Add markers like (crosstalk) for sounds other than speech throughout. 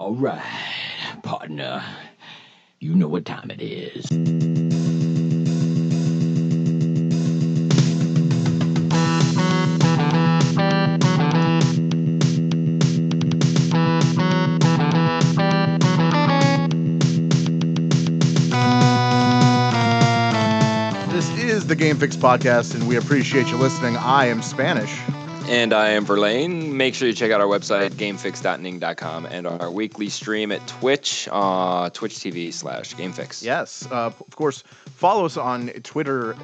All right, partner. You know what time it is. This is the Game Fix podcast, and we appreciate you listening. I am Spanish. And I am Verlaine. Make sure you check out our website, gamefix.ning.com, and our weekly stream at Twitch, uh, Twitch TV slash GameFix. Yes, uh, of course. Follow us on Twitter,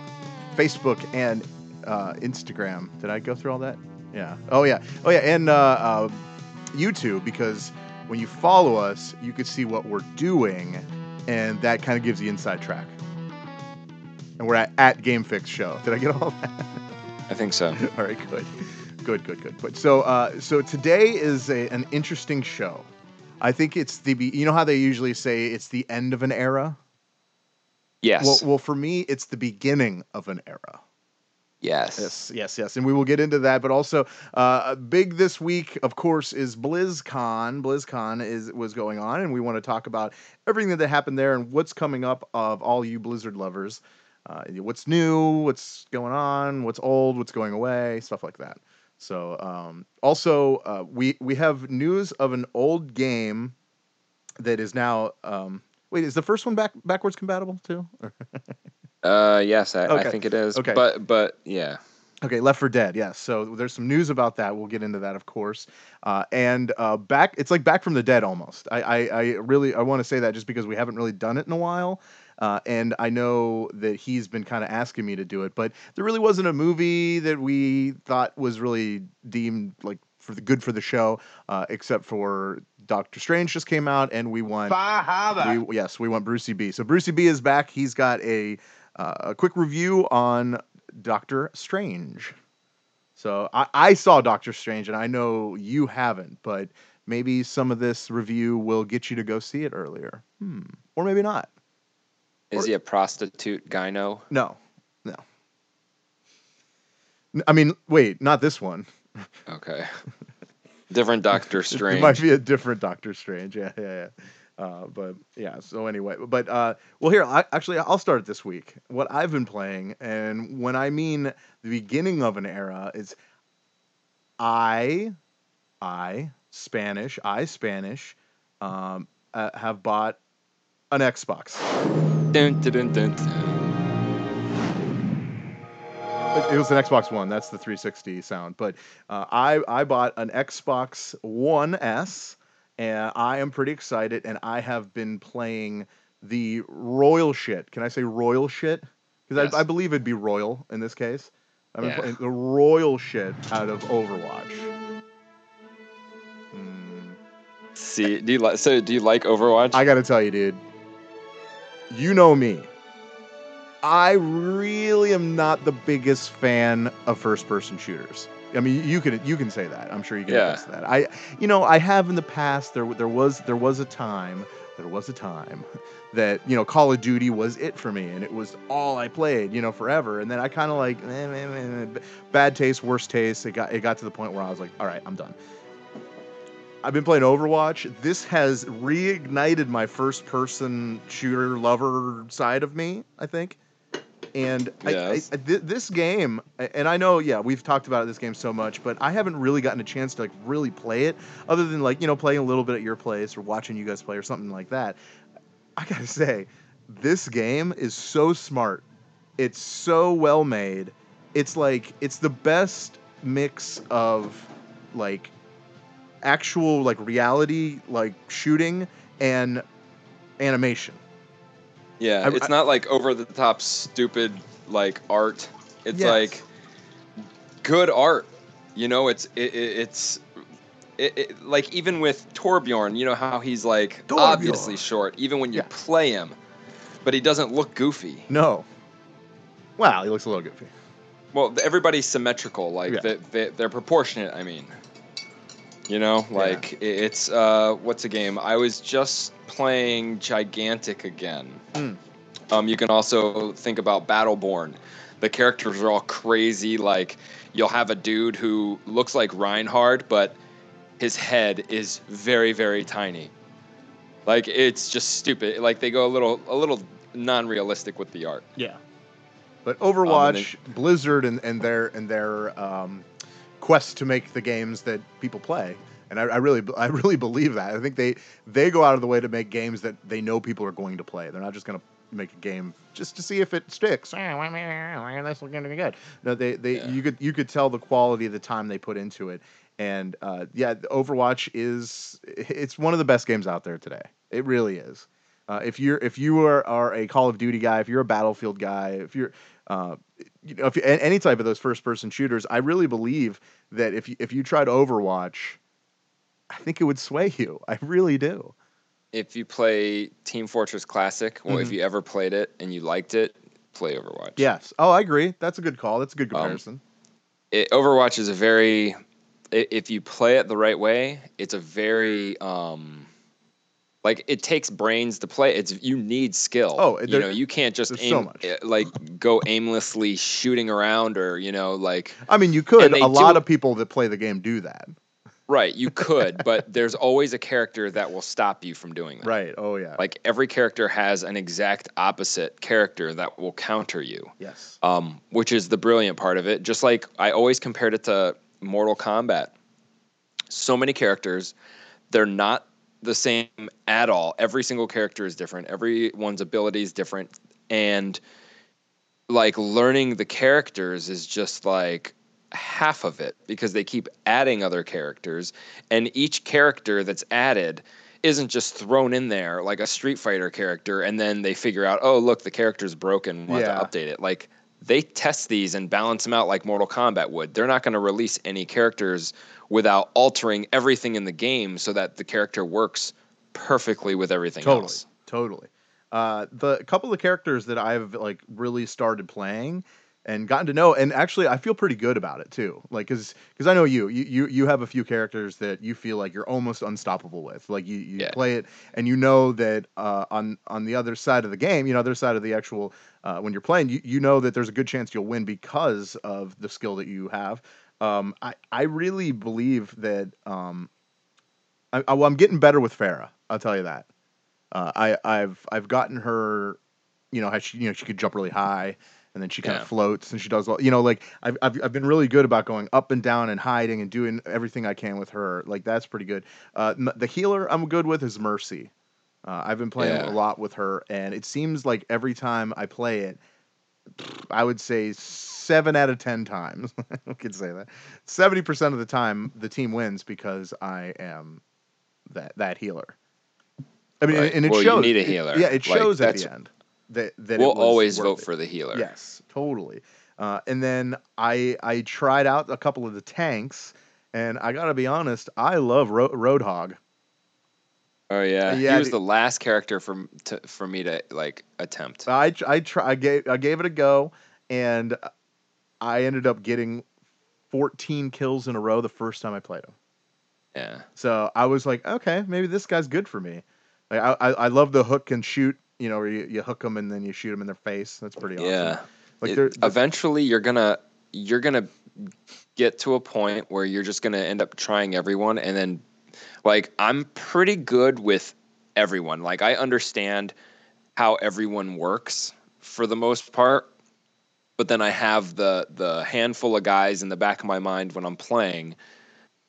Facebook, and uh, Instagram. Did I go through all that? Yeah. Oh yeah. Oh yeah. And uh, uh, YouTube because when you follow us, you can see what we're doing, and that kind of gives you inside track. And we're at, at Game Fix Show. Did I get all that? I think so. (laughs) All right, good, good, good, good. Good. So, uh, so today is a, an interesting show. I think it's the be- you know how they usually say it's the end of an era. Yes. Well, well, for me, it's the beginning of an era. yes. Yes, yes, yes, and we will get into that. But also, uh, big this week, of course, is BlizzCon. BlizzCon is was going on, and we want to talk about everything that happened there and what's coming up of all you Blizzard lovers. Uh, what's new, what's going on, what's old, what's going away, stuff like that. So, um, also, uh, we we have news of an old game that is now. Um, wait, is the first one back backwards compatible too? (laughs) Uh, yes, I, Okay. I think it is. Okay. But, but yeah. Okay, Left 4 Dead. Yes. So there's some news about that. We'll get into that, of course. Uh, and uh, back, it's like Back from the Dead almost. I, I, I really, I want to say that just because we haven't really done it in a while. Uh, and I know that he's been kind of asking me to do it, but there really wasn't a movie that we thought was really deemed like for the good for the show, uh, except for Doctor Strange just came out, and we want we, yes, we want Brucey B. So Brucey B is back. He's got a uh, a quick review on Doctor Strange. So I, I saw Doctor Strange, and I know you haven't, but maybe some of this review will get you to go see it earlier. Hmm. Or maybe not. Is Or- he a prostitute gyno? No, no. I mean, wait, not this one. Okay. Different Doctor Strange. (laughs) It might be a different Doctor Strange. Yeah, yeah, yeah. Uh, but yeah. So anyway, but uh, well, here I, actually I'll start this week. What I've been playing, and when I mean the beginning of an era, is I, I Spanish, I Spanish, um, uh, have bought an Xbox. Dun, dun, dun. It was an Xbox One. That's the 360 sound. But uh, I I bought an Xbox One S, and I am pretty excited. And I have been playing the royal shit. Can I say royal shit? Because Yes. I, I believe it'd be royal in this case. I've been Yeah. playing the royal shit out of Overwatch. Hmm. See, do you like? So, do you like Overwatch? I got to tell you, dude. You know me. I really am not the biggest fan of first-person shooters. I mean, you can you can say that. I'm sure you can Yeah. attest to that. I, you know, I have in the past. There there was there was a time. There was a time that you know Call of Duty was it for me, and it was all I played, you know, forever. And then I kind of like eh, eh, eh, bad taste, worst taste. It got it got to the point where I was like, all right, I'm done. I've been playing Overwatch. This has reignited my first person shooter lover side of me, I think. And I, I, I- thi- this game, and I know, yeah, we've talked about this game so much, but I haven't really gotten a chance to like really play it, other than like you know playing a little bit at your place or watching you guys play or something like that. I gotta say, this game is so smart. It's so well made. It's like it's the best mix of like actual like reality like shooting and animation. yeah, I- it's I- not like over the top, stupid like art. It's Yes. like good art. You know, it's it, it, it's it, it, like even with Torbjorn, you know how he's like Torbjorn. obviously short, even when you Yeah. play him, but he doesn't look goofy. No. Wow, he looks a little goofy. Well, everybody's symmetrical. Like Yeah. they, they, they're proportionate. I mean, you know, like i it's uh, what's a game? I was just playing Gigantic again. Hmm. Um, you can also think about Battleborn. The characters are all crazy. Like you'll have a dude who looks like Reinhardt, but his head is very very tiny. Like it's just stupid. Like they go a little a little non-realistic with the art. Yeah. But Um, Overwatch, Blizzard, and, and their and their um, quest to make the games that people play, and I, I really I really believe that. I think they they go out of the way to make games that they know people are going to play. They're not just going to make a game just to see if it sticks. That's looking to be good. No, they they Yeah. you could you could tell the quality of the time they put into it. And uh, yeah, Overwatch is it's one of the best games out there today. It really is. Uh, if you're if you are, are a Call of Duty guy, if you're a Battlefield guy, if you're uh, you know if you, any type of those first person shooters, I really believe that if you, if you tried Overwatch, I think it would sway you. (laughs) I really do. If you play Team Fortress Classic, or if Mhm. you ever played it and you liked it, play Overwatch. Yes. Oh, I agree. That's a good call. That's a good Um, comparison. it, Overwatch is a very if you play it the right way, it's a very um like it takes brains to play. It's you need skill. Oh, you know, you can't just aim so much. eh, like go aimlessly shooting around or you know like I mean, you could. A lot do- of people that play the game do that. right. You (laughs) could, but there's always a character that will stop you from doing that. Right. Oh yeah. Like every character has an exact opposite character that will counter you. yes. um, which is the brilliant part of it. Just like I always compared it to Mortal Kombat. So many characters, they're not the same at all. Every single character is different. Everyone's ability is different, and like learning the characters is just like half of it because they keep adding other characters, and each character that's added isn't just thrown in there like a Street Fighter character, and then they figure out, oh look, the character's broken, we'll Yeah. have to update it. Like they test these and balance them out like Mortal Kombat would. They're not going to release any characters without altering everything in the game so that the character works perfectly with everything Totally. else. Totally. Uh, the couple of characters that I've like really started playing and gotten to know, and actually I feel pretty good about it too. Like, cause, cause I know you, you, you, you have a few characters that you feel like you're almost unstoppable with. Like you, you Yeah. play it and you know that uh, on on the other side of the game, you know, other side of the actual uh, when you're playing, you, you know that there's a good chance you'll win because of the skill that you have. Um, I I really believe that um, I, I, well, I'm getting better with Pharah. I'll tell you that. Uh, I I've I've gotten her, you know, she you know she could jump really high, and then she kind Yeah. of floats and she does all you know like I've, I've I've been really good about going up and down and hiding and doing everything I can with her. Like that's pretty good. Uh, the healer I'm good with is Mercy. Uh, I've been playing Yeah. a lot with her, and it seems like every time I play it, I would say seven out of ten times. (laughs) I could say that seventy percent of the time the team wins because I am that that healer. I mean, Right. and it Well, you shows. need a healer. yeah, it Like, shows at the end that that We'll it was always vote it. for the healer. Yes, totally. Uh, and then I I tried out a couple of the tanks, and I gotta be honest, I love Ro- Roadhog. Oh yeah. Yeah, he was dude. the last character for to, for me to like attempt. I I try I gave I gave it a go, and I ended up getting 14 kills in a row the first time I played him. Yeah. So I was like, okay, maybe this guy's good for me. Like I I, I love the hook and shoot. You know, where you, you hook them and then you shoot them in their face. That's pretty awesome. Yeah. Like It- they're, they're- eventually you're gonna you're gonna get to a point where you're just gonna end up trying everyone and then like i'm pretty good with everyone like i understand how everyone works for the most part but then i have the the handful of guys in the back of my mind when i'm playing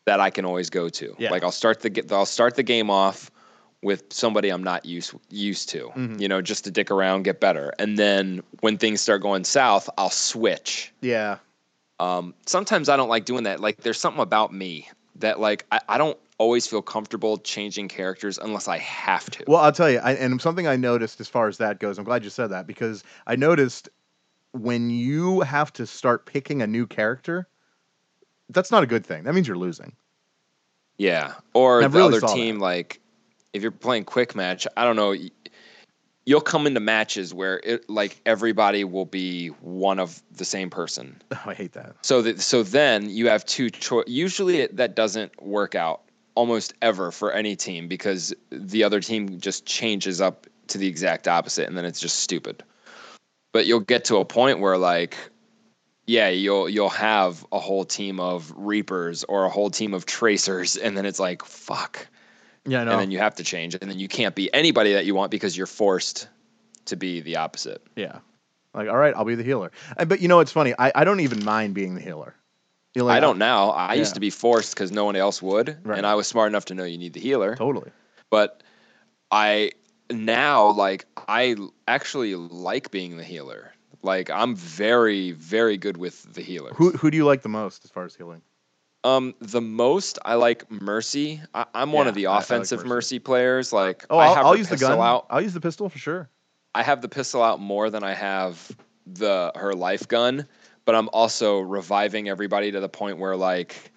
that i can always go to Yeah. like i'll start the ge- i'll start the game off with somebody i'm not used used to Mhm. you know just to dick around get better and then when things start going south i'll switch yeah. um, sometimes I don't like doing that. Like, there's something about me that, like, I, I don't always feel comfortable changing characters unless I have to. Well, I'll tell you, I, and something I noticed as far as that goes, I'm glad you said that because I noticed when you have to start picking a new character, that's not a good thing. That means you're losing. yeah. Or the really other team, like, if you're playing quick match, I don't know. You'll come into matches where it like everybody will be one of the same person. (laughs) Oh, I hate that. So that so then you have two choice. Usually it, that doesn't work out almost ever for any team because the other team just changes up to the exact opposite, and then it's just stupid. But you'll get to a point where like, yeah, you'll you'll have a whole team of reapers or a whole team of tracers, (laughs) and then it's like, fuck, Yeah, I know. and then you have to change, and then you can't be anybody that you want because you're forced to be the opposite. yeah. Like, all right, I'll be the healer. But you know, it's funny. I, I don't even mind being the healer. Like, I don't now. I yeah. used to be forced because no one else would, Right. and I was smart enough to know you need the healer. Totally. But I now like I actually like being the healer. Like I'm very very good with the healer. Who who do you like the most as far as healing? Um, the most I like Mercy. I, I'm one of the I like offensive Mercy. Mercy. players. Like Oh, I I'll, have I'll use the pistol gun. out. I'll use the pistol for sure. I have the pistol out more than I have the her life gun, but I'm also reviving everybody to the point where like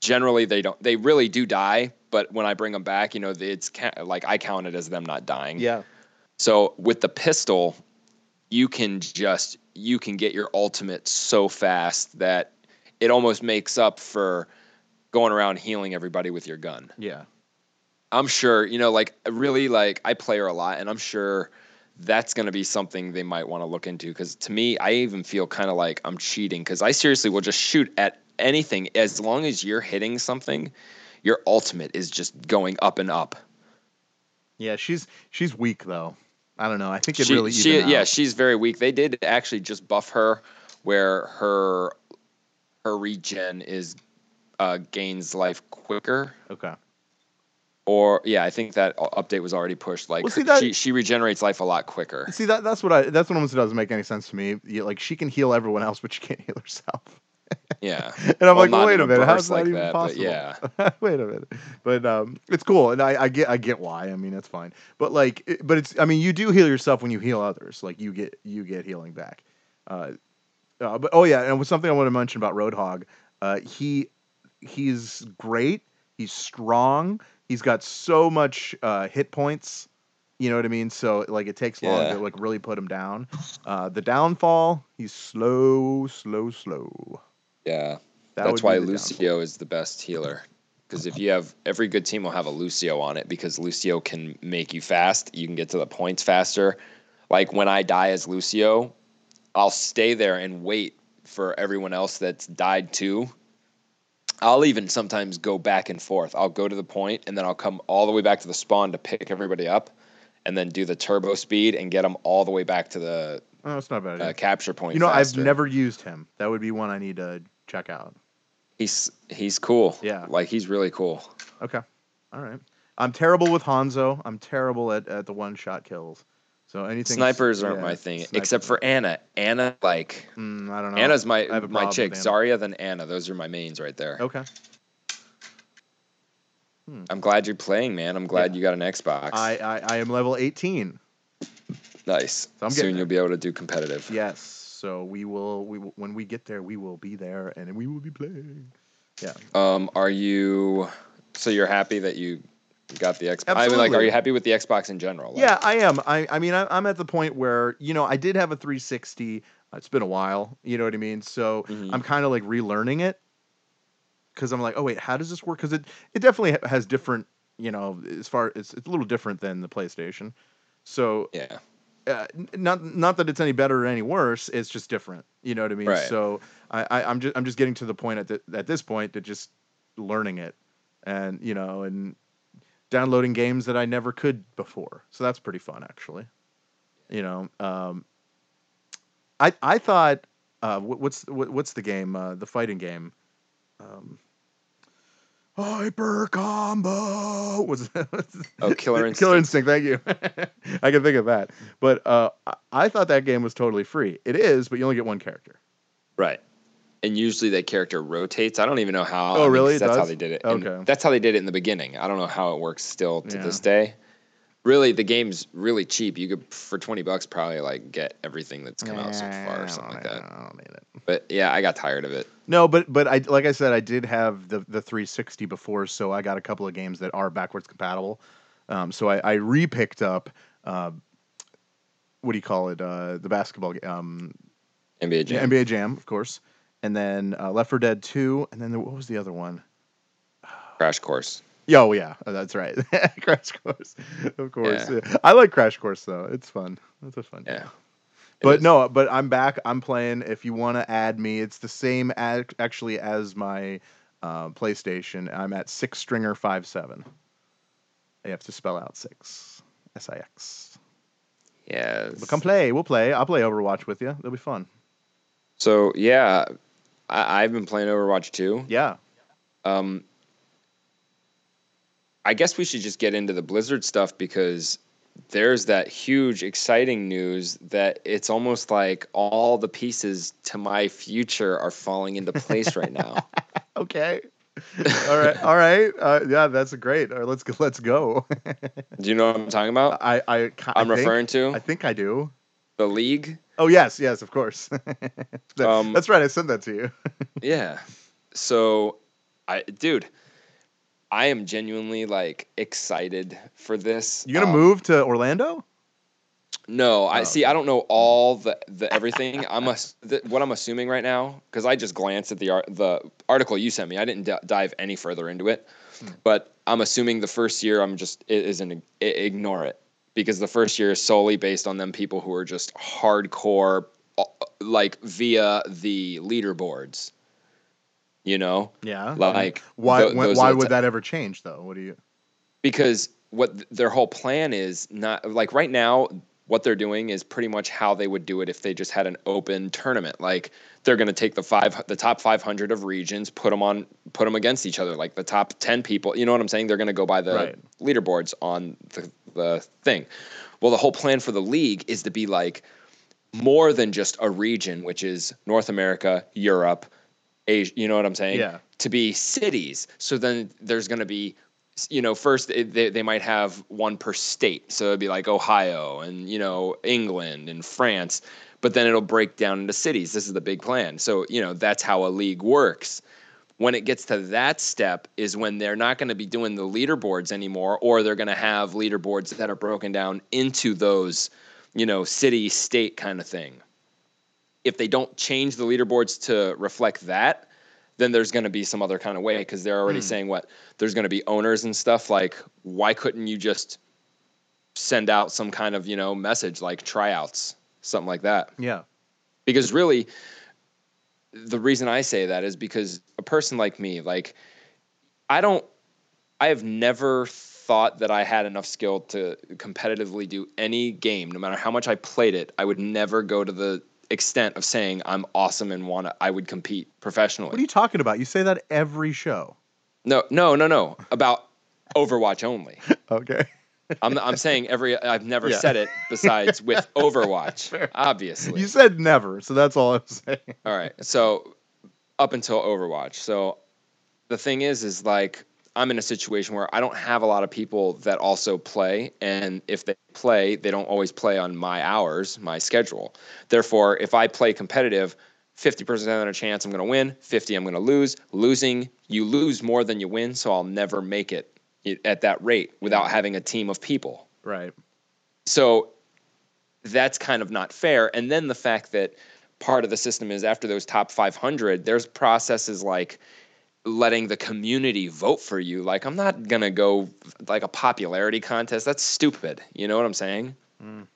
generally they don't they really do die, but when I bring them back, you know, it's like I count it as them not dying. Yeah. So with the pistol, you can just you can get your ultimate so fast that it almost makes up for going around healing everybody with your gun. Yeah. I'm sure, you know, like really like I play her a lot and I'm sure that's going to be something they might want to look into cuz to me I even feel kind of like I'm cheating cuz I seriously will just shoot at anything as long as you're hitting something your ultimate is just going up and up. Yeah. She's she's weak though. I don't know. I think it she, really she yeah, she's very weak. They did actually just buff her where her her regen is uh gains life quicker Okay. or yeah, I think that update was already pushed like Well, see, that- she she regenerates life a lot quicker. See that that's what I that's what almost doesn't make any sense to me. Like she can heal everyone else, but she can't heal herself. Yeah. (laughs) And I'm Well, like, wait a minute, how's burst that even that, possible? yeah. (laughs) wait a minute, but um, it's cool, and I, I get I get why. I mean, that's fine. But like, it- but it's I mean, you do heal yourself when you heal others. Like you get you get healing back. Uh, uh, but oh yeah, and with something I want to mention about Roadhog, uh, he he's great. He's strong. He's got so much uh, hit points. You know what I mean? So like it takes long to like really put him down. Uh, the downfall, he's slow, slow, slow. Yeah. That That's why Lucio is the best healer. Because if you have every good team will have a Lucio on it because Lucio can make you fast. You can get to the points faster. Like when I die as Lucio, I'll stay there and wait for everyone else that's died too. I'll even sometimes go back and forth. I'll go to the point and then I'll come all the way back to the spawn to pick everybody up and then do the turbo speed and get them all the way back to the Oh, that's not bad. uh, capture point. you know, faster. I've never used him. That would be one I need to check out. He's he's cool. Yeah. like he's really cool. Okay. All right. I'm terrible with Hanzo. I'm terrible at, at the one shot kills. So anything Snipers aren't yeah, my thing, except for Ana. Ana, like Mm, I don't know. Ana's my I have a my chick. Zarya, then Ana. Those are my mains right there. Okay. I'm glad you're playing, man. I'm glad Yeah. you got an Xbox. I, I I am level 18. nice. So I'm Soon getting you'll be able to do competitive. Yes. So we will we will, when we get there we will be there and we will be playing. Yeah. Um, are you? So you're happy that you got the Xbox? I mean, like, are you happy with the Xbox in general? Like, Yeah, I am. I, I mean, I, I'm at the point where you know I did have a 360. uh, It's been a while. You know what I mean. So Mhm. I'm kind of like relearning it because I'm like, oh wait, how does this work? Because it it definitely has different. You know, as far it's it's a little different than the PlayStation. So Yeah. uh, not not that it's any better or any worse. It's just different. You know what I mean? Right. So I, I I'm just I'm just getting to the point at the, at this point that just learning it, and you know, and downloading games that I never could before. So that's pretty fun, actually. You know, um, I I thought uh, what, what's what, what's the game? Uh, the fighting game. Um, Hyper combo (laughs) was Oh, Killer (laughs) Killer Instinct. Instinct. Thank you. (laughs) I can think of that, but uh, I thought that game was totally free. It is, but you only get one character. Right. And usually that character rotates. I don't even know how. Oh, really? That's how they did it. And Okay. That's how they did it in the beginning. I don't know how it works still to this day. Really, the game's really cheap. You could for twenty bucks probably like get everything that's come out so far or something like that. I don't need it. But yeah, I got tired of it. No, but but I like I said, I did have the the 360 before, so I got a couple of games that are backwards compatible. Um, so I, I repicked up, uh, what do you call it? Uh, the basketball, ga- um, NBA Jam. NBA Jam, of course, and then uh, Left 4 Dead 2, and then there, what was the other one? Crash Course. Yeah, Oh yeah, Oh, that's right, (laughs) Crash Course, of course. Yeah. yeah. I like Crash Course though; it's fun. It's a fun. game. Yeah. It But no, but I'm back. I'm playing. If you want to add me, it's the same ad, actually as my uh, PlayStation. I'm at six stringer five seven. You have to spell out six. S I X. Yes. But come play. We'll play. I'll play Overwatch with you. It'll be fun. So yeah, I, I've been playing Overwatch too. Yeah. Um, I guess we should just get into the Blizzard stuff because there's that huge, exciting news that it's almost like all the pieces to my future are falling into place right now. (laughs) Okay. all right. All right. Uh, yeah, that's great. All right, let's go. Let's go. Do you know what I'm talking about? I, I I'm think- referring to I think I do. the league. Oh yes, yes, of course. (laughs) That- Um, that's right. I sent that to you. (laughs) Yeah. So, I, dude, I am genuinely like excited for this. You gonna Um, move to Orlando? No, I Oh. see. I don't know all the the everything. I'm a, th- what I'm assuming right now because I just glanced at the art the article you sent me. I didn't d- dive any further into it, Hmm. but I'm assuming the first year I'm just it isn't ignore it because the first year is solely based on them people who are just hardcore, uh, like via the leaderboards. You know, Yeah. like why? tho- when, why would ti- that ever change though? What do you? because what th- their whole plan is not like right now what they're doing is pretty much how they would do it if they just had an open tournament. Like they're going to take the five the top 500 of regions put them on put them against each other like the top 10 people. You know what i'm saying? They're going to go by the Right. leaderboards on the, the thing. Well the whole plan for the league is to be like more than just a region which is north america europe asia you know what i'm saying? Yeah. to be cities. So then there's going to be you know, first eh, they, they might have one per state. So it'd be like Ohio and, you know, England and France, but then it'll break down into cities. This is the big plan. So, you know, that's how a league works. When it gets to that step is when they're not going to be doing the leaderboards anymore, or they're going to have leaderboards that are broken down into those, you know, city state kind of thing. If they don't change the leaderboards to reflect that, then there's going to be some other kind of way because they're already hmm. saying what? There's going to be owners and stuff like why couldn't you just send out some kind of you know message like tryouts something like that? Yeah. because really the reason i say that is because a person like me like i don't i have never thought that i had enough skill to competitively do any game. No matter how much i played it i would never go to the extent of saying i'm awesome and want to i would compete professionally What are you talking about? You say that every show. no, no, no, no. About Overwatch only. (laughs) Okay. I'm I'm saying every I've never Yeah. said it besides with (laughs) Overwatch, obviously. You said never, so that's all I'm (laughs) saying. All right. So up until Overwatch. So the thing is is like I'm in a situation where I don't have a lot of people that also play and if they play, they don't always play on my hours, my schedule. Therefore, if I play competitive, 50% of the chance I'm going to win, 50 I'm going to lose. Losing, you lose more than you win, so I'll never make it at that rate without having a team of people. Right. So that's kind of not fair. And then the fact that part of the system is after those top 500, there's processes like letting the community vote for you. Like, I'm not going to go like a popularity contest. That's stupid. You know what I'm saying? Mm.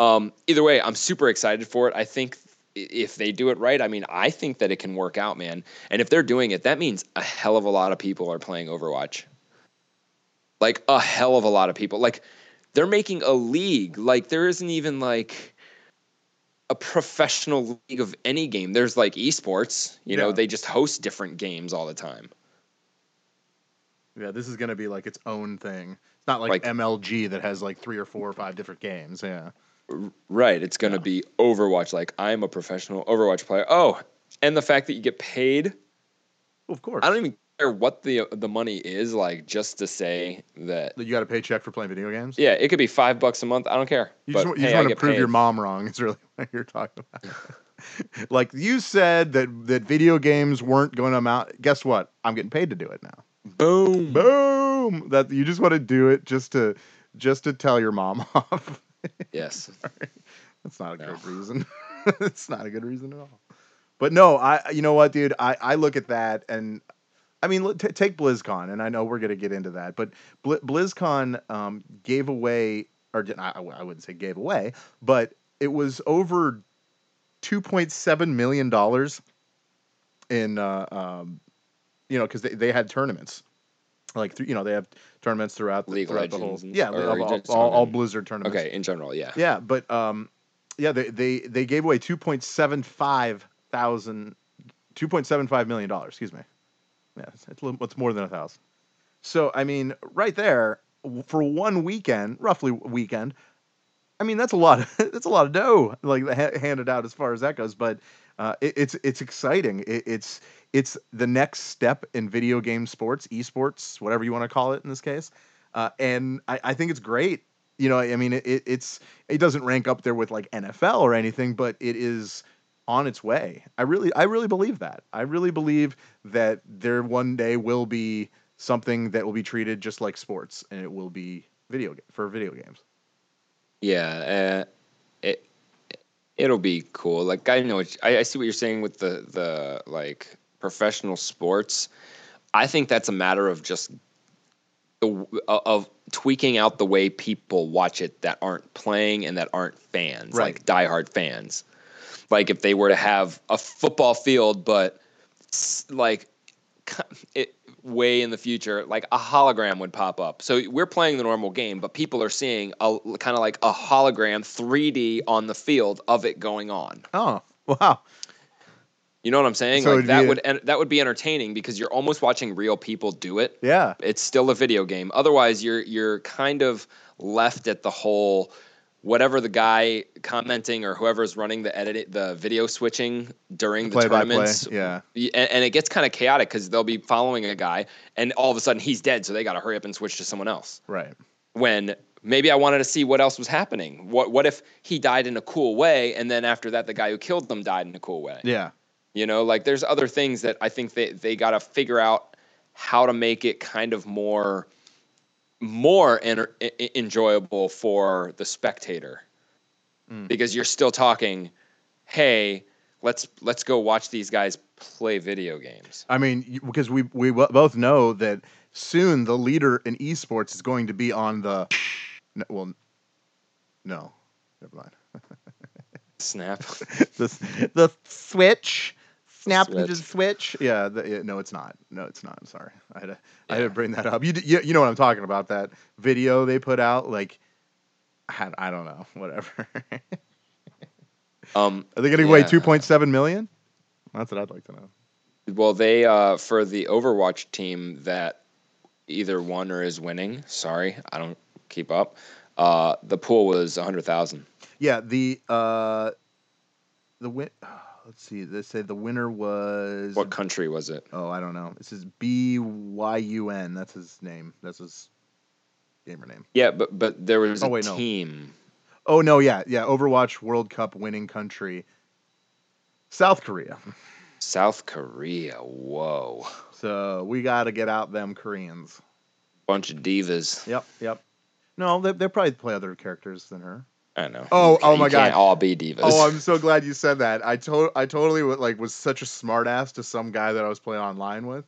Um, either way, I'm super excited for it. I think if they do it right, I mean, I think that it can work out, man. And if they're doing it, that means a hell of a lot of people are playing Overwatch. Like a hell of a lot of people. Like they're making a league. Like there isn't even like a professional league of any game. There's like esports, you know, they just host different games all the time. Yeah, this is gonna be like its own thing. It's not like, Like- MLG that has like three or four or five different games. Yeah. Right. It's going to Yeah. be Overwatch. Like I'm a professional Overwatch player. Oh, and the fact that you get paid. Of course. I don't even care what the the money is. Like just to say that. You got a paycheck for playing video games. Yeah, it could be five bucks a month. I don't care. You but, just, you hey, just want to prove your mom wrong. Is really (laughs) what you're talking about. (laughs) like you said that that video games weren't going to amount. Guess what? I'm getting paid to do it now. Boom. Boom. That you just want to do it just to just to tell your mom (laughs) off. Yes. That's not a No. good reason. it's not a good reason at all. But no, I you know what, dude? I I look at that and I mean, t- take BlizzCon, and I know we're gonna get into that, but Bli- BlizzCon um, gave away, or I, I wouldn't say gave away, but it was over two point seven million dollars in, uh, um, you know, because they, they had tournaments Like th- you know, they have tournaments throughout the, League throughout the whole Legends yeah, all, all, all, all Blizzard tournaments. Okay, in general, yeah. Yeah, but um, yeah, they they they gave away two point seven five thousand, two point seven five million dollars. Excuse me. Yeah, it's, it's, little- it's more than a thousand. So I mean, right there for one weekend, roughly weekend. I mean, that's a lot. Of, (laughs) that's a lot of dough, like handed out as far as that goes. But uh, it, it's it's exciting. It, it's it's the next step in video game sports, esports, whatever you want to call it in this case. Uh, and I, I think it's great. You know, I mean, it, it's it doesn't rank up there with like NFL or anything, but it is on its way. I really, I really believe that. I really believe that there one day will be something that will be treated just like sports, and it will be video for video games. Yeah, uh, it it'll be cool. Like I know, what, I, I see what you're saying with the the like professional sports. I think that's a matter of just the of tweaking out the way people watch it that aren't playing and that aren't fans, Right. like diehard fans. Like if they were to have a football field, but like (laughs) it, way in the future, like a hologram would pop up. So we're playing the normal game, but people are seeing a kind of like a hologram 3D on the field of it going on. Oh, wow. You know what I'm saying? So like that a- would that would be entertaining because you're almost watching real people do it. Yeah. It's still a video game. Otherwise, you're you're kind of left at the whole whatever the guy commenting or whoever's running the edit the video switching during the Play play. tournaments Yeah. And, and it gets kind of chaotic because they'll be following a guy and all of a sudden he's dead so they got to hurry up and switch to someone else Right. when maybe i wanted to see what else was happening what what if he died in a cool way and then after that the guy who killed them died in a cool way Yeah. you know like there's other things that i think they, they got to figure out how to make it kind of more more enter- enjoyable for the spectator Mm. because you're still talking hey let's let's go watch these guys play video games I mean, because we we both know that soon the leader in esports is going to be on the. No, well, no, never mind. (laughs) snap the the Switch. Snap Switch. the Switch. Yeah, the, yeah, no, it's not. No, it's not. I'm sorry. I had to, I had to bring that up. You, you you know what I'm talking about? That video they put out. Like, I, I don't know. Whatever. um Are they getting away 2.7 million? That's what I'd like to know. well they uh for the overwatch team that either won or is winning sorry i don't keep up uh the pool was a 100000 Yeah, the uh, the win. Let's see. They say the winner was. what country was it Oh, I don't know. This is B Y U N. That's his name. That's his gamer name. yeah but but there was Oh, a wait, no. team Oh no, yeah, yeah. Overwatch World Cup winning country, South Korea. south korea whoa So we got to get out them Koreans. bunch of divas Yep, yep. No, they they probably play other characters than her. I know Oh, You oh my God. all be divas Oh, I'm so glad you said that. I to- I totally like was such a smartass to some guy that I was playing online with,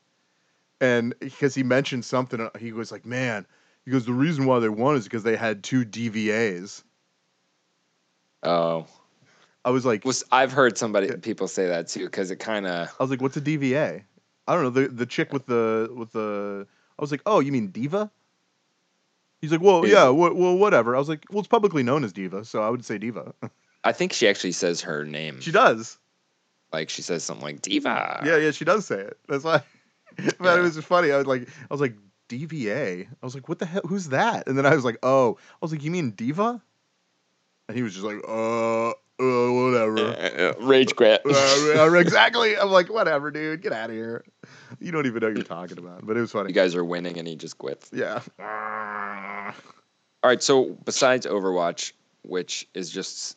and because he mentioned something, uh, he was like, "Man," he goes, "The reason why they won is because they had two DVAs." oh I was like, was i've heard somebody people say that too because it kind of I was like, "What's a DVA?" I don't know the the chick with the with the. I was like, "Oh, you mean diva?" He's like, "Well, yeah, well, well, whatever." I was like, "Well, it's publicly known as diva, so I would say diva." (laughs) i think she actually says her name she does. like she says something like diva Yeah, yeah, she does say it. That's why. (laughs) but Yeah. it was funny. I was like, I was like, DVA. I was like, what the hell? Who's that? And then I was like, oh, I was like, you mean diva? And he was just like, uh, uh whatever. Uh, rage quit (laughs) Uh, uh, exactly. I'm like, whatever, dude. Get out of here. You don't even know what you're talking about. But it was funny. you guys are winning and he just quits Yeah. All right. So besides Overwatch, which is just,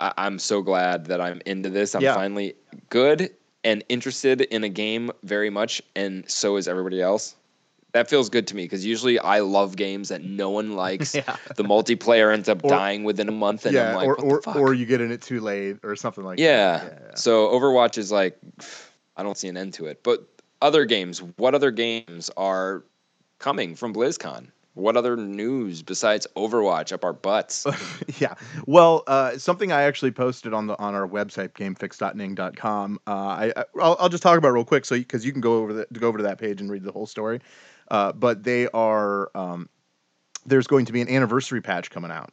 I, I'm so glad that I'm into this. I'm Yeah. finally good and interested in a game very much, and so is everybody else. That feels good to me because usually I love games that no one likes. (laughs) Yeah. The multiplayer ends up Or- dying within a month, and yeah. I'm like, or what or, the fuck? or you get in it too late or something like yeah. that. Yeah. So Overwatch is like, I don't see an end to it. But other games, what other games are coming from BlizzCon? What other news besides Overwatch up our butts? (laughs) yeah. Well, uh, something I actually posted on the on our website gamefix.ning.com. Uh, I I- I'll, I'll just talk about real quick, so because you can go over the go over to that page and read the whole story. uh, but they are. Um, there's going to be an anniversary patch coming out.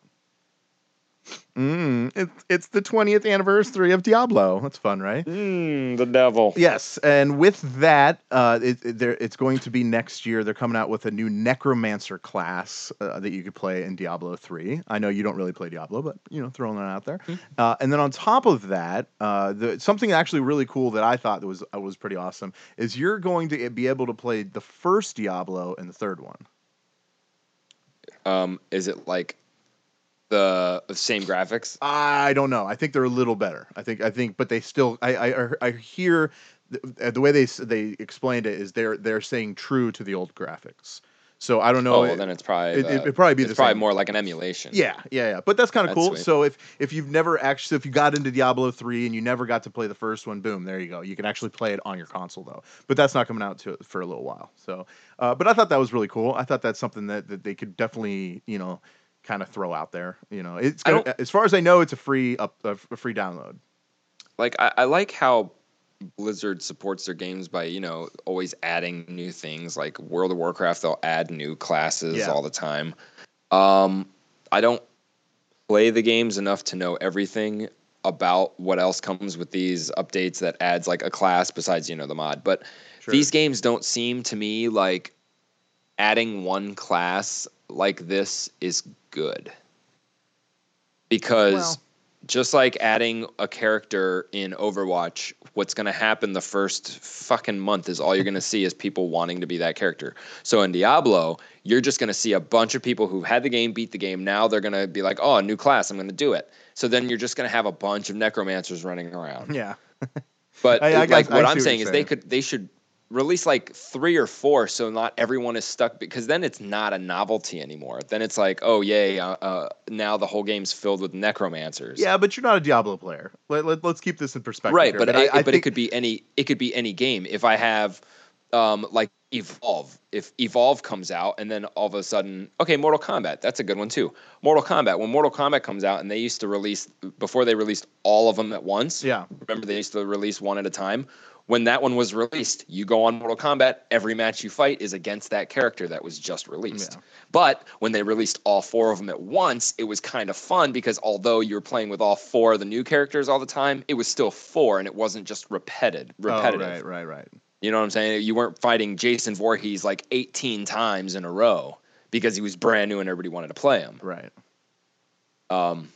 Mm, it's it's the 20th anniversary of Diablo. That's fun, right? Mm, the devil. Yes, and with that, uh, it, it, there, it's going to be next year. They're coming out with a new Necromancer class uh, that you could play in Diablo 3. I know you don't really play Diablo, but you know, throwing that out there. Uh, and then on top of that, uh, the, something actually really cool that I thought that was uh, was pretty awesome is you're going to be able to play the first Diablo and the third one. Um, is it like the same graphics? I don't know. I think they're a little better. I think I think, but they still. I I, I hear the, the way they they explained it is they're they're saying true to the old graphics. So I don't know. oh, well, then it's probably it- the- it'd probably be it's probably same. more like an emulation. Yeah, yeah, yeah. But that's kind of cool. sweet. So if if you've never actually, so if you got into Diablo three and you never got to play the first one, boom, there you go. You can actually play it on your console though. But that's not coming out to for a little while. So, uh, but I thought that was really cool. I thought that's something that, that they could definitely, you know, kind of throw out there. You know, it's gonna, as far as I know, it's a free up a, a free download. like I, I like how Blizzard supports their games by you know always adding new things. Like World of Warcraft, they'll add new classes Yeah. all the time. Um, I don't play the games enough to know everything about what else comes with these updates that adds like a class besides you know the mod. But Sure. these games don't seem to me like adding one class like this is good because Well- just like adding a character in Overwatch, what's going to happen the first fucking month is all you're going to see is people wanting to be that character. So in Diablo, you're just going to see a bunch of people who've had the game, beat the game. Now they're going to be like, oh, a new class, I'm going to do it. So then you're just going to have a bunch of necromancers running around. Yeah. (laughs) But I- I like guess- I what I'm what saying you're is they could they should release like three or four so not everyone is stuck because then it's not a novelty anymore. Then it's like, oh yay, uh, uh, now the whole game's filled with necromancers. Yeah, but you're not a Diablo player. Let, let, us keep this in perspective. right, here. but, I, it, I but think, it could be any it could be any game. If I have um, like Evolve, if Evolve comes out and then all of a sudden, okay, Mortal Kombat, that's a good one too. Mortal Kombat, when Mortal Kombat comes out and they used to release before they released all of them at once. Yeah. Remember they used to release one at a time. When that one was released, you go on Mortal Kombat, every match you fight is against that character that was just released. Yeah. But when they released all four of them at once, it was kind of fun because although you were playing with all four of the new characters all the time, it was still four and it wasn't just repeated, Oh, repetitive. right, right, right. You know what I'm saying? You weren't fighting Jason Voorhees like 18 times in a row because he was brand new and everybody wanted to play him. Right. Um,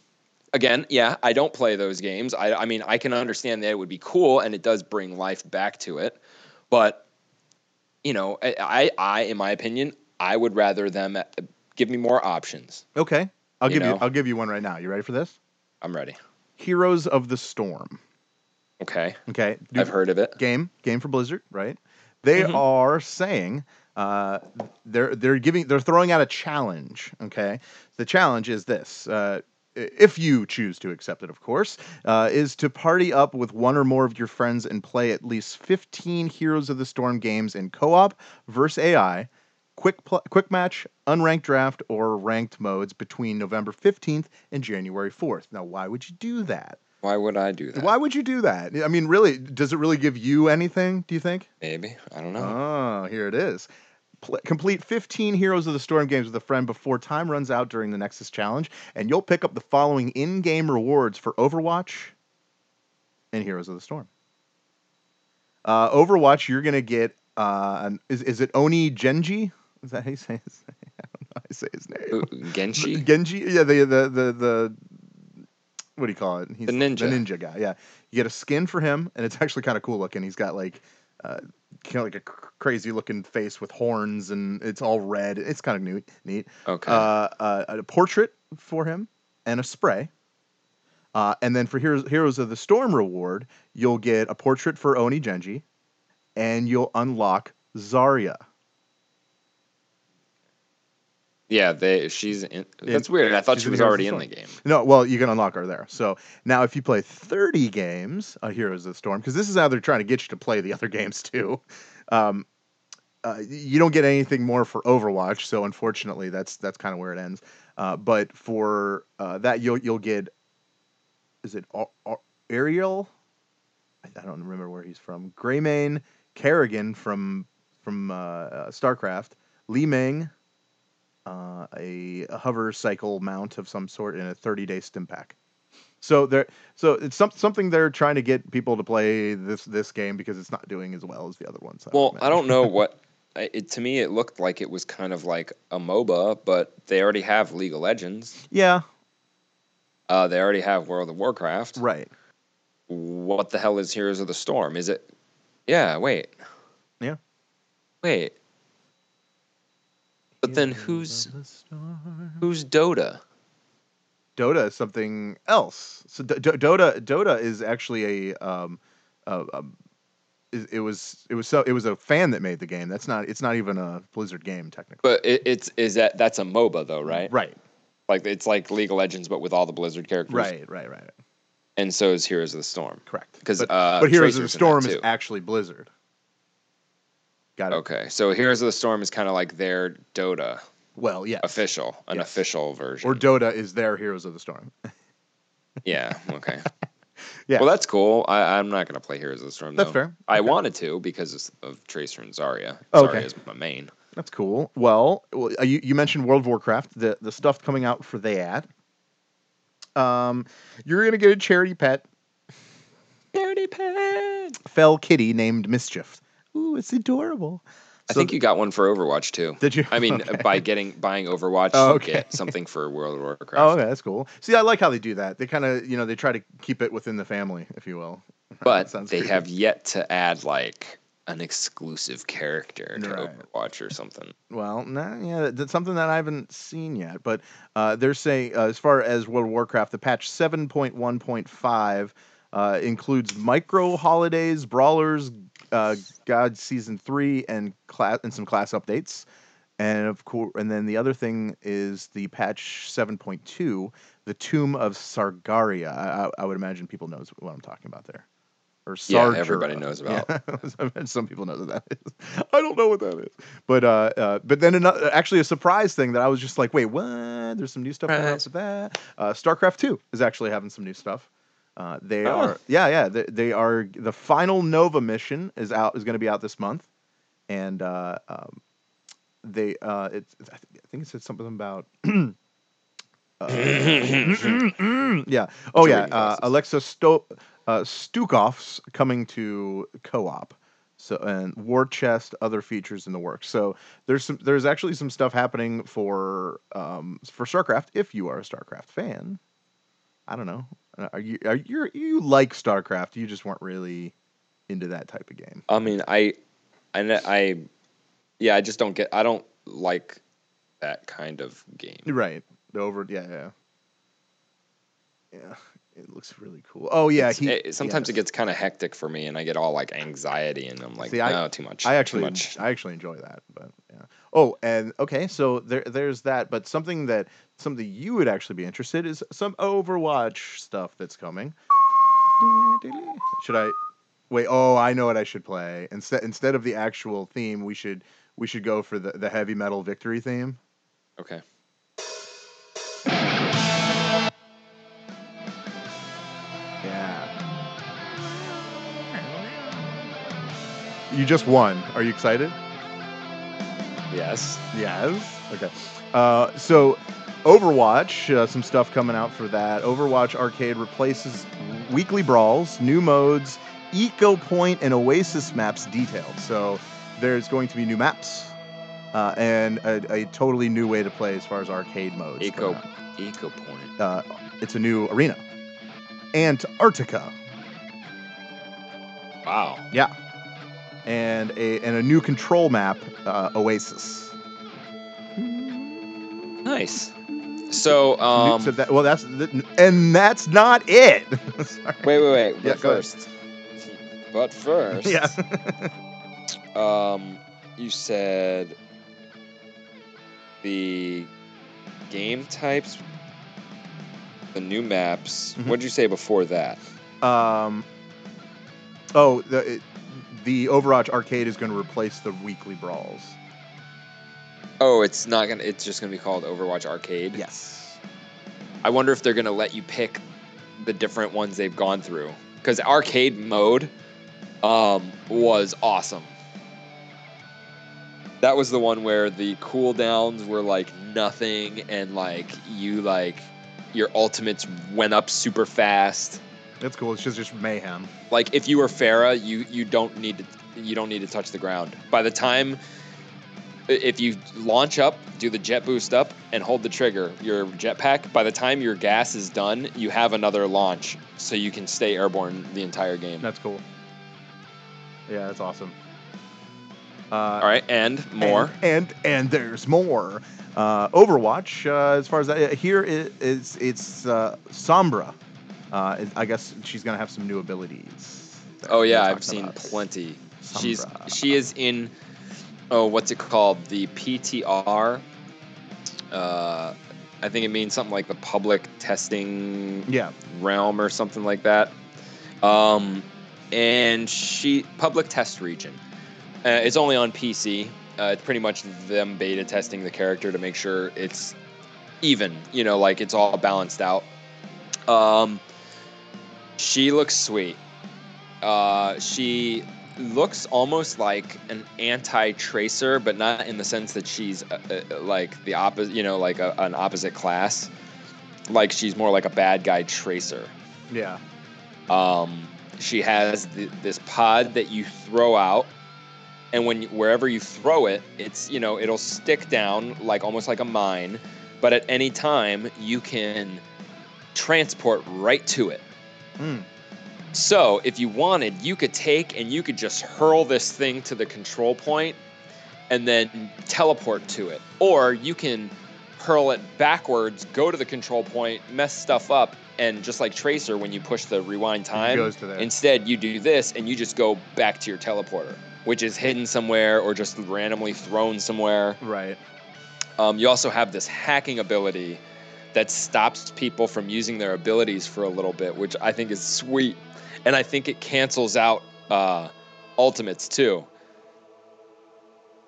again, yeah, I don't play those games. I, I mean, I can understand that it would be cool and it does bring life back to it, but you know, I, I, in my opinion, I would rather them uh, give me more options. Okay. I'll You give you? I'll give you one right now. You ready for this? I'm ready. Heroes of the Storm. Okay, Okay. I've heard of it. game game for Blizzard, right? They Mhm. are saying uh, they're they're giving they're throwing out a challenge. Okay, the challenge is this. Uh, if you choose to accept it, of course, uh, is to party up with one or more of your friends and play at least 15 Heroes of the Storm games in co-op versus AI, quick pl- quick match, unranked draft, or ranked modes between November 15th and January 4th. Now, why would you do that? Why would I do that? Why would you do that? I mean, really, does it really give you anything? Do you think? Maybe I don't know. Oh, here it is. Pl- complete 15 Heroes of the Storm games with a friend before time runs out during the Nexus Challenge, and you'll pick up the following in game rewards for Overwatch and Heroes of the Storm. Uh, Overwatch, you're going to get. Uh, is, is it Oni Genji? Is that how you say his (laughs) name? I don't know how you say his name. Ooh, Genshi. (laughs) Genji? Yeah, the, the, the, the. What do you call it? He's The ninja. The ninja guy, yeah. You get a skin for him, and it's actually kind of cool looking. He's got like. Uh, kind of like a cr- crazy looking face with horns and it's all red. It's kind of neat. Neat. Okay. Uh, uh, a portrait for him and a spray. Uh, and then for Heroes, Heroes of the Storm reward, you'll get a portrait for Oni Genji, and you'll unlock Zarya. Yeah, they. She's. In, that's weird. I thought she was already in the game. No, well, you can unlock her there. So now, if you play 30 games of Heroes of the Storm, because this is how they're trying to get you to play the other (laughs) games too, um, uh, you don't get anything more for Overwatch. So unfortunately, that's that's kind of where it ends. Uh, but for uh, that, you'll you'll get is it Ar- Ar- Ariel? I- I don't remember where he's from. Greymane Kerrigan from from uh, uh, StarCraft. Li Ming, uh, a, a hover cycle mount of some sort, in a 30 day stim pack. So there, so it's some, something they're trying to get people to play this this game because it's not doing as well as the other ones. Well, I don't know what. It, to me, it looked like it was kind of like a MOBA, but they already have League of Legends. Yeah, Uh, they already have World of Warcraft. right. What the hell is Heroes of the Storm? Is it? Yeah. Wait. Yeah. Wait. But then who's who's Dota? Dota is something else. So D- D- Dota Dota is actually a um, uh, um, it, it was it was so it was a fan that made the game. That's not it's not even a Blizzard game technically. But it, it's is that that's a MOBA though, right? Right. Like it's like League of Legends, but with all the Blizzard characters. Right. Right. Right. And so is Heroes of the Storm. Correct. 'Cause, but, uh, but Heroes of the Tracer's in that Storm is actually Blizzard. Got it. Okay, so Heroes of the Storm is kind of like their Dota Well, yeah. official, an Yes. official version. Or Dota is their Heroes of the Storm. (laughs) yeah. Okay. (laughs) Yeah. Well, that's cool. I, I'm not gonna play Heroes of the Storm. That's though. fair. I Okay. wanted to because of Tracer and Zarya. Okay. Zarya is my main. That's cool. Well, uh, you, you mentioned World of Warcraft, the the stuff coming out for that. Um, you're gonna get a charity pet, Charity pet. fell kitty named Mischief. Ooh, it's adorable. I So- think you got one for Overwatch too. Did you? I mean, (laughs) Okay. by getting buying Overwatch, Oh, okay. get something for World of Warcraft. Oh, okay, that's cool. See, I like how they do that. They kind of, you know, they try to keep it within the family, if you will. (laughs) But they creepy. have yet to add like an exclusive character to Right. Overwatch or something. Well, nah, yeah, that's something that I haven't seen yet. But uh, they're saying, uh, as far as World of Warcraft, the patch 7.1.5 uh, includes micro holidays, brawlers, uh, God Season Three, and class and some class updates. And of course, and then the other thing is the patch 7.2, the Tomb of Sargeras. I, I, would imagine people knows what I'm talking about there. Or Yeah, everybody knows about. (laughs) Yeah. Some people know what that is. (laughs) I don't know what that is. But uh, uh but then another, actually a surprise thing that I was just like, wait, what? There's some new stuff coming out with that. Uh, StarCraft Two is actually having some new stuff. Uh, they Oh. are, yeah, yeah. They, they are. The final Nova mission is out. Is going to be out this month, and uh, um, they, uh, it's. I thi- I think it said something about. (clears throat) uh, (coughs) yeah. Oh yeah. Uh. Alexei Sto- uh, Stukov's coming to co-op. So and War Chest, other features in the works. So there's some there's actually some stuff happening for um for StarCraft if you are a StarCraft fan. I don't know. Uh, Are you are you you like StarCraft? You just weren't really into that type of game. I mean, I, I, I, yeah, I just don't get. I don't like that kind of game. Right. The over yeah, yeah. Yeah. It looks really cool. Oh yeah, he it- sometimes it gets kind of hectic for me, and I get all like anxiety, and I'm like, See, I- no, too much. I actually too much. I actually enjoy that, but yeah. Oh, and okay, so there there's that, but something that something you would actually be interested is some Overwatch stuff that's coming. Should I wait? Oh, I know what I should play. Instead instead of the actual theme, we should we should go for the, the heavy metal victory theme. Okay. You just won. Are you excited? Yes. Yes. Okay. Uh, so, Overwatch, uh, some stuff coming out for that. Overwatch Arcade replaces weekly brawls, new modes, Eco Point, and Oasis maps detailed. So, there's going to be new maps uh, and a, a totally new way to play as far as arcade modes. Eco, Eco Point. Uh, it's a new arena. Antarctica. Wow. Yeah. And a and a new control map, uh, Oasis. Nice. So, um, so that, well, that's th- and that's not it. (laughs) Wait, wait, wait. But ahead. first, but first, Yeah. (laughs) um, you said the game types, the new maps. Mhm. What did you say before that? um. Oh, the it, the Overwatch arcade is going to replace the weekly brawls. Oh, it's not gonna. It's just gonna be called Overwatch Arcade. Yes. I wonder if they're gonna let you pick the different ones they've gone through. Because arcade mode um, was awesome. that was the one where the cooldowns were like nothing, and like you like your ultimates went up super fast. That's cool. It's just just mayhem. Like if you were Pharah, you you don't need to you don't need to touch the ground. By the time if you launch up, do the jet boost up, and hold the trigger, your jetpack. By the time your gas is done, you have another launch, so you can stay airborne the entire game. That's cool. Yeah, that's awesome. Uh, All right, and more. And, and and there's more. Uh, Overwatch. Uh, as far as that, here it, it's it's uh, Sombra. Uh, I guess she's gonna have some new abilities. Oh yeah, I've seen about. plenty. She's she is in oh what's it called the PTR. Uh, I think it means something like the public testing Yeah. realm or something like that. Um, and she public test region. Uh, it's only on PC. Uh, it's pretty much them beta testing the character to make sure it's even. You know, like it's all balanced out. Um, she looks sweet. Uh, she looks almost like an anti-tracer, but not in the sense that she's uh, uh, like the opposite. You know, like a, an opposite class. Like she's more like a bad guy tracer. Yeah. Um, she has th- this pod that you throw out, and when wherever you throw it, it's you know it'll stick down like almost like a mine, but at any time you can transport right to it. Mm. So if you wanted, you could take and you could just hurl this thing to the control point and then teleport to it. Or you can hurl it backwards, go to the control point, mess stuff up, and just like Tracer when you push the rewind time, goes to there. instead you do this and you just go back to your teleporter, which is hidden somewhere or just randomly thrown somewhere. Right. Um, you also have this hacking ability that stops people from using their abilities for a little bit, which I think is sweet. And I think it cancels out uh, ultimates too.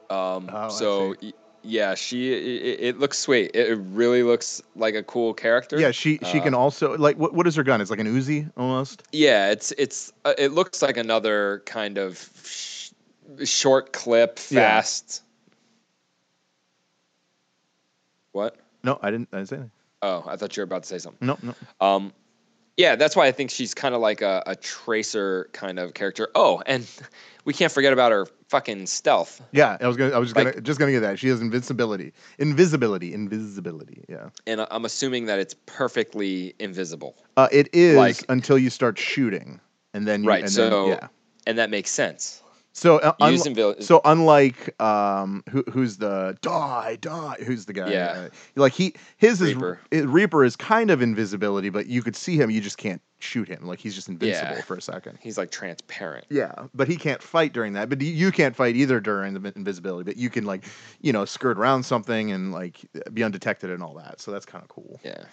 Um, Oh, so y- yeah, she it, it looks sweet. It really looks like a cool character. Yeah. She she Uh, can also like what what is her gun? It's like an Uzi almost. Yeah, it's it's uh, it looks like another kind of sh- short clip, Yeah. fast. What? No, I didn't. I didn't say anything. Oh, I thought you were about to say something. No, no. Um, yeah, that's why I think she's kind of like a, a tracer kind of character. Oh, and (laughs) we can't forget about her fucking stealth. Yeah, I was gonna. I was just Like- gonna just gonna get that. She has invincibility, invisibility, invisibility. Yeah. And I- I'm assuming that it's perfectly invisible. Uh, it is Like- until you start shooting, and then you, Right, And so- then, yeah. And that makes sense. So uh, unli- invil- so unlike um who who's the die die who's the guy Yeah. uh, like he his Reaper. is Reaper is kind of invisibility but you could see him you just can't shoot him like he's just invincible Yeah. for a second He's like transparent. yeah but he can't fight during that but you can't fight either during the invisibility but you can like you know skirt around something and like be undetected and all that so that's kind of cool Yeah.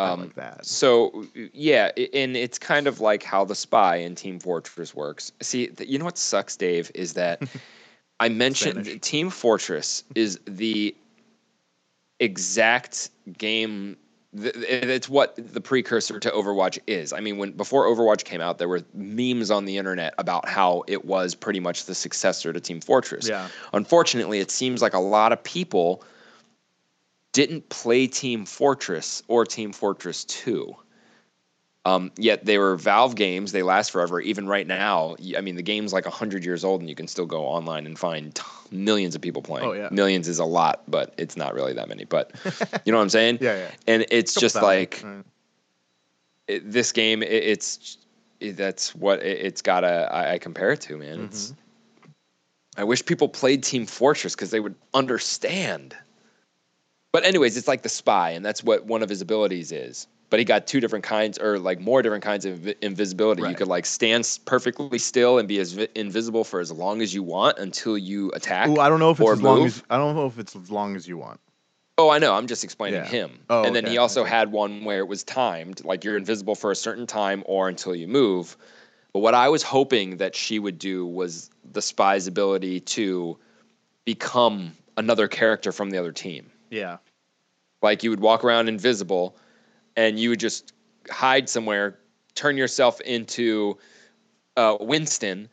Um, like that So yeah, and it's kind of like how the spy in Team Fortress works. See, you know what sucks, Dave, is that (laughs) I mentioned Spanish. Team Fortress is the exact game. It's what the precursor to Overwatch is. I mean, when before Overwatch came out, there were memes on the internet about how it was pretty much the successor to Team Fortress. Yeah. Unfortunately, it seems like a lot of people didn't play Team Fortress or Team Fortress 2. Um, yet they were Valve games. They last forever. Even right now, I mean, the game's like 100 years old, and you can still go online and find t- millions of people playing. Oh, yeah. Millions is a lot, but it's not really that many. But (laughs) you know what I'm saying? Yeah, yeah. And it's Couple just thousand, like right. it, this game. It, it's it, that's what it, it's got to. I, I compare it to, man. It's. Mm-hmm. I wish people played Team Fortress because they would understand. But anyways, it's like the spy, and that's what one of his abilities is. But he got two different kinds, or like more different kinds of invi- invisibility. You could like stand perfectly still and be as vi- invisible for as long as you want until you attack. Ooh, I don't know if it's as long as I don't know if it's as long as you want Oh, I know. I'm just explaining Yeah. him. Oh, and then okay, he also okay. had one where it was timed, like you're invisible for a certain time or until you move. But what I was hoping that she would do was the spy's ability to become another character from the other team. Yeah Like you would walk around invisible and you would just hide somewhere, turn yourself into uh, Winston,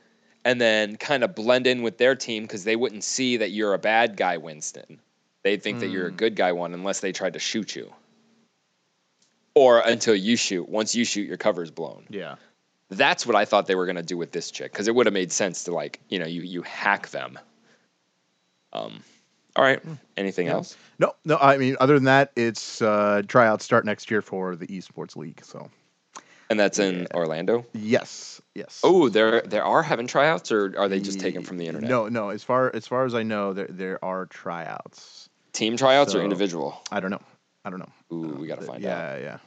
and then kind of blend in with their team because they wouldn't see that you're a bad guy, Winston. They'd think that you're a Mm. good guy one unless they tried to shoot you. Or until you shoot. Once you shoot, your cover's blown. Yeah. That's what I thought they were gonna do with this chick because it would have made sense to like you know you you hack them. Um, all right. Anything Hmm. Yeah. else? No, no. I mean, other than that, it's uh, tryouts start next year for the esports league. So And that's in Yeah. Orlando. yes, yes. Oh, there there are having tryouts, or are they just taken from the internet? No, no. As far as far as I know, there there are tryouts. Team tryouts or individual? I don't know. I don't know. Ooh, we gotta Uh, find yeah, out. Yeah, yeah,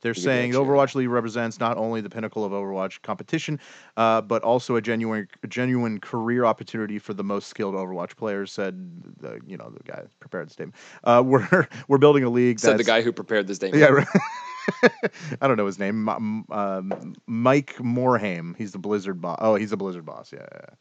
They're saying year. Overwatch League represents not only the pinnacle of Overwatch competition, uh, but also a genuine, genuine career opportunity for the most skilled Overwatch players. Said the, you know, the guy prepared the statement. Uh, (laughs) we're we're building a league. Said the guy who prepared this statement. Yeah, right. (laughs) I don't know his name. Um, Mike Morhaime. He's the Blizzard boss. Oh, he's the Blizzard boss. Yeah, yeah.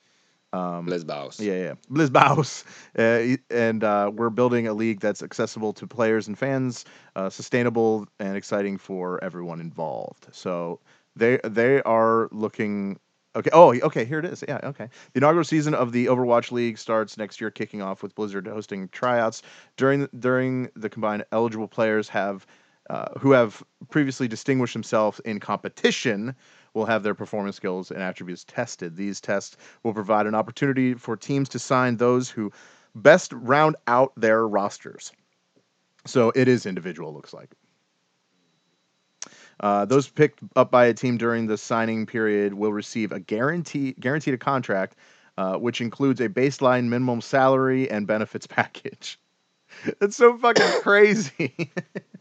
Um, Lesbos. yeah, yeah. Blizzbaus. (laughs) Uh, and uh, we're building a league that's accessible to players and fans, uh, sustainable and exciting for everyone involved. So they they are looking. Okay. Oh, okay. Here it is. Yeah. Okay. The inaugural season of the Overwatch League starts next year, kicking off with Blizzard hosting tryouts. During during the combined, eligible players have uh, who have previously distinguished themselves in competition will have their performance skills and attributes tested. These tests will provide an opportunity for teams to sign those who best round out their rosters. So it is individual, looks like. Uh, those picked up by a team during the signing period will receive a guarantee guaranteed a contract, uh, which includes a baseline minimum salary and benefits (laughs) package. It's so fucking crazy. (laughs)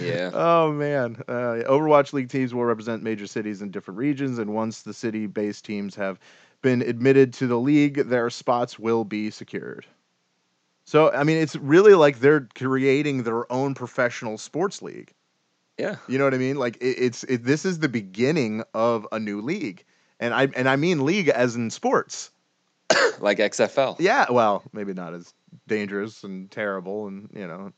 Yeah. (laughs) Oh man, uh, Overwatch League teams will represent major cities in different regions, and once the city-based teams have been admitted to the league, their spots will be secured. So, I mean, it's really like they're creating their own professional sports league. Yeah. You know what I mean? Like it, it's it, this is the beginning of a new league, and I and I mean league as in sports. (coughs) Like XFL. Yeah, well, maybe not as dangerous and terrible, and you know,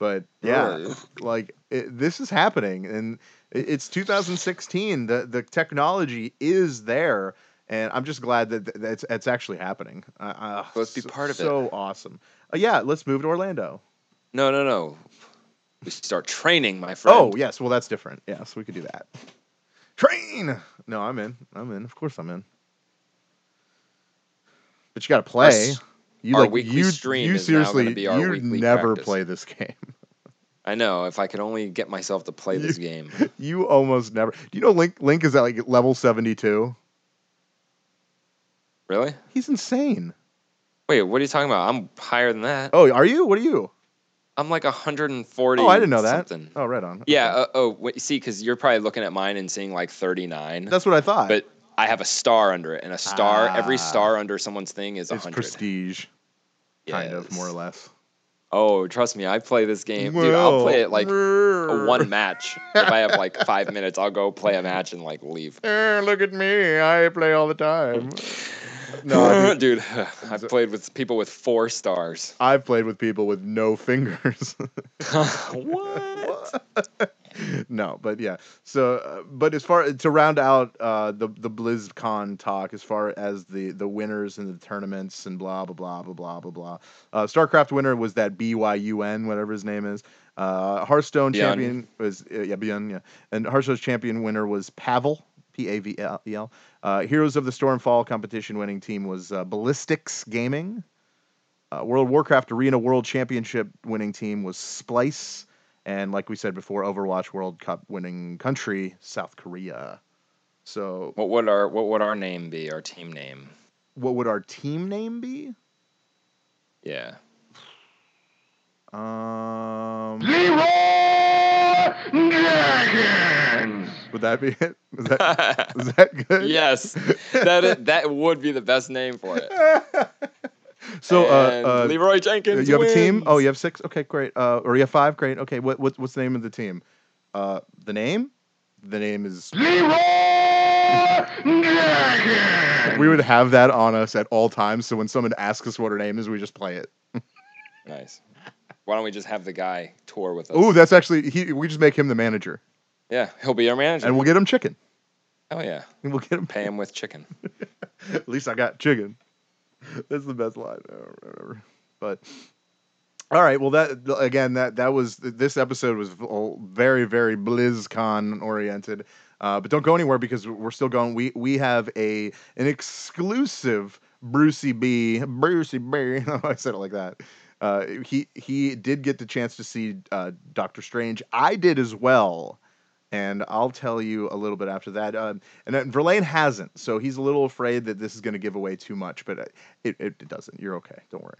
but yeah, Really? like it, this is happening, and it, it's 2016. The the technology is there, and I'm just glad that th- that's it's actually happening. Uh, uh, Let's be so- part of it. So awesome. Uh, yeah, let's move to Orlando. No, no, no. We start training, my friend. Oh yes, well that's different. Yes, we could do that. Train. No, I'm in. I'm in. Of course, I'm in. But you got to play. s- You our like weekly you, stream you is now gonna seriously be our you never practice. play this (laughs) game. I know. If I could only get myself to play this game. (laughs) you almost never. Do you know Link? Link is at like level 72. Really? He's insane. Wait, what are you talking about? I'm higher than that. Oh, are you? What are you? I'm like 140. Oh, I didn't know that. Oh, right on. Yeah. Okay. Uh, oh, wait, see, because you're probably looking at mine and seeing like 39. that's what I thought. but I have a star under it, and a star, every Ah. star under someone's thing is it's 100. prestige, kind of more or less. Oh, trust me, I play this game. Dude, I'll play it like one match. if I have like five (laughs) minutes, I'll go play a match and like leave. Eh, look at me. I play all the time. no, I (laughs) do- dude, (sighs) I've played with people with four stars. I've played with people with no fingers. (laughs) what? No, but yeah. So, uh, but as far to round out uh, the the BlizzCon talk, as far as the the winners and the tournaments and blah blah blah blah blah blah blah. Uh, StarCraft winner was that BYUN, whatever his name is. Uh, Hearthstone Bjorn. champion was uh, yeah Bjorn, yeah, and Hearthstone's champion winner was Pavel. P A V L E L. Uh, Heroes of the Stormfall competition winning team was uh, Ballistix Gaming. Uh, World Warcraft Arena World Championship winning team was Splyce, and like we said before, Overwatch World Cup winning country South Korea. So, What would our what would our name be? Our team name? what would our team name be? Yeah. Um, Leroy Dragons! would that be it? Is that (laughs) is that good? yes, that that would be the best name for it. (laughs) so, And uh, uh, Leeroy Jenkins. you have a team? Oh, you have six. Okay, great. Uh, or you have five? Great. Okay, what, what what's the name of the team? Uh, the name? The name is. Leroy Dragons! (laughs) We would have that on us at all times. So when someone asks us what our name is, we just play it. (laughs) Nice. Why don't we just have the guy tour with us? Oh, that's actually he. We just make him the manager, yeah, he'll be our manager. and we'll get him chicken. Oh yeah, We'll get him. pay him with chicken. (laughs) At least I got chicken. (laughs) That's the best line ever. But all right, well that again that that was this episode was very very BlizzCon oriented. Uh, but don't go anywhere because we're still going. We we have a an exclusive Brucey B Brucey B. (laughs) I said it like that. Uh, he he did get the chance to see uh, Doctor Strange. I did as well and I'll tell you a little bit after that. Um, and then Verlaine hasn't, so he's a little afraid that this is going to give away too much, but it, it, it doesn't. You're okay. Don't worry.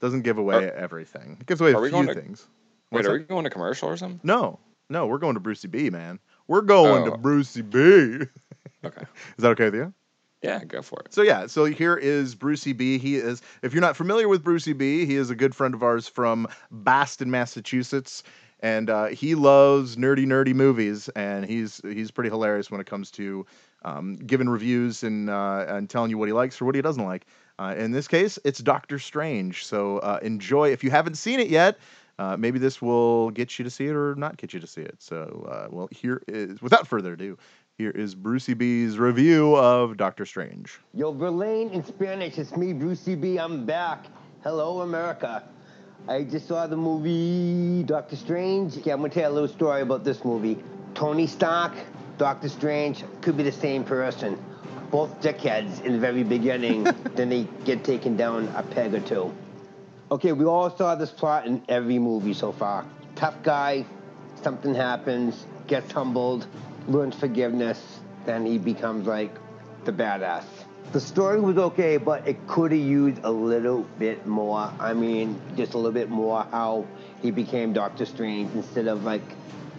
Doesn't give away Are- everything. It gives away a few to- things. Wait, are that? we going to commercial or something? No, no, we're going to Brucey B, man. We're going to Oh. Brucey B. (laughs) Okay. Is that okay with you? Yeah, go for it. So yeah, so here is Brucey B. He is, if you're not familiar with Brucey B, he is a good friend of ours from Boston, Massachusetts, and uh, he loves nerdy, nerdy movies, and he's he's pretty hilarious when it comes to um, giving reviews and uh, and telling you what he likes or what he doesn't like. Uh, in this case, it's Doctor Strange. So uh, enjoy. If you haven't seen it yet, uh, maybe this will get you to see it or not get you to see it. So uh, well, here is without further ado. Here is Brucey B's review of Doctor Strange. Yo, Verlaine in Spanish, it's me, Brucey B. I'm back. Hello, America. I just saw the movie Doctor Strange. Okay, I'm gonna tell you a little story about this movie. Tony Stark, Doctor Strange could be the same person. Both dickheads in the very beginning, (laughs) then they get taken down a peg or two. Okay, we all saw this plot in every movie so far. Tough guy, something happens, gets humbled, learns forgiveness, then he becomes like the badass. The story was okay, but it could have used a little bit more. I mean, just a little bit more how he became Doctor Strange instead of like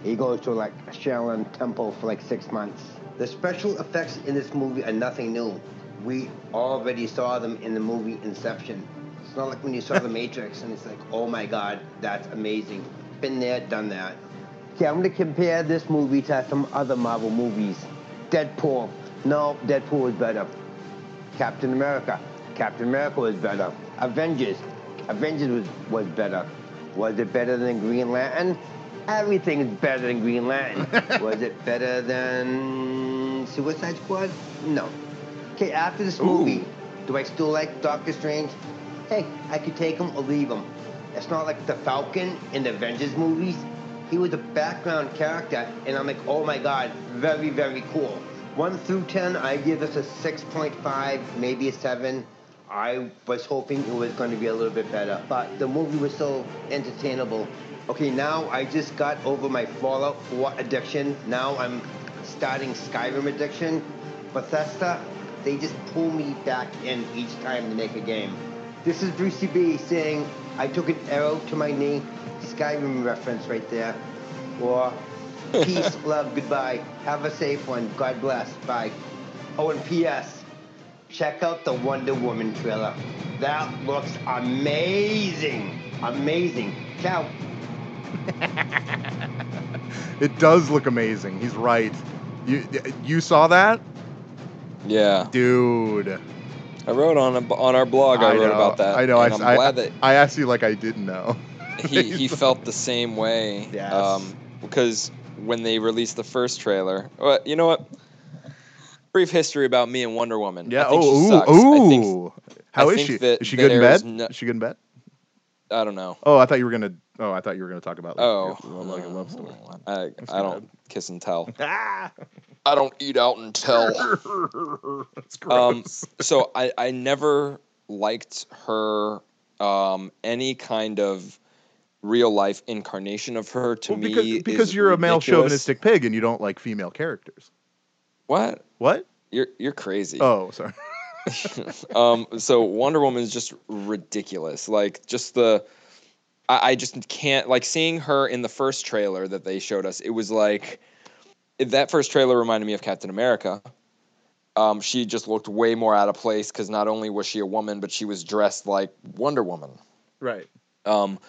he goes to like a Shaolin temple for like six months. The special effects in this movie are nothing new. We already saw them in the movie Inception. It's not like when you saw The (laughs) Matrix and it's like, oh my god, that's amazing. Been there, done that. Okay, I'm gonna compare this movie to some other Marvel movies. Deadpool. No, Deadpool is better. Captain America. Captain America was better. Avengers. Avengers was, was better. Was it better than Green Lantern? Everything is better than Green Lantern. (laughs) was it better than Suicide Squad? No. Okay, after this movie, do I still like Doctor Strange? Hey, I could take him or leave him. It's not like the Falcon in the Avengers movies. He was a background character, and I'm like, oh my god, very, very cool. 1 through 10, I give this a 6.5, maybe a 7. I was hoping it was going to be a little bit better, but the movie was so entertainable. Okay, now I just got over my Fallout 4 addiction. Now I'm starting Skyrim addiction. Bethesda, they just pull me back in each time they make a game. This is Brucey B saying, I took an arrow to my knee. Skyrim reference right there. Or peace, love, goodbye. Have a safe one. God bless. Bye. Oh, and P.S. Check out the Wonder Woman trailer. That looks amazing. Amazing. Ciao. (laughs) It does look amazing. He's right. You you saw that, Yeah, dude? I wrote on a, on our blog. I, wrote know, about that. I know. I, I'm I, glad that I asked you like I didn't know. he, he (laughs) felt the same way. Yes. Um, because when they released the first trailer, well, you know what? Brief history about me and Wonder Woman. Yeah. I think she Oh, sucks. ooh, I think ooh. How is she? is she good in bed? is no- is she good in bed? I don't know. Oh, I thought you were gonna. Oh, I thought you were gonna talk about like, Oh, like a love story. I, I don't kiss and tell. (laughs) Ah, I don't eat out and tell. (laughs) that's Um, so I, I never liked her um, any kind of real life incarnation of her to well, me because, because is you're a male chauvinistic pig and you don't like female characters. what What? you're you're crazy Oh, sorry. (laughs) (laughs) um so wonder woman is just ridiculous like just the I, I just can't like seeing her in the first trailer that they showed us it was like that first trailer reminded me of captain america um, she just looked way more out of place because not only was she a woman but she was dressed like wonder woman Right. Um,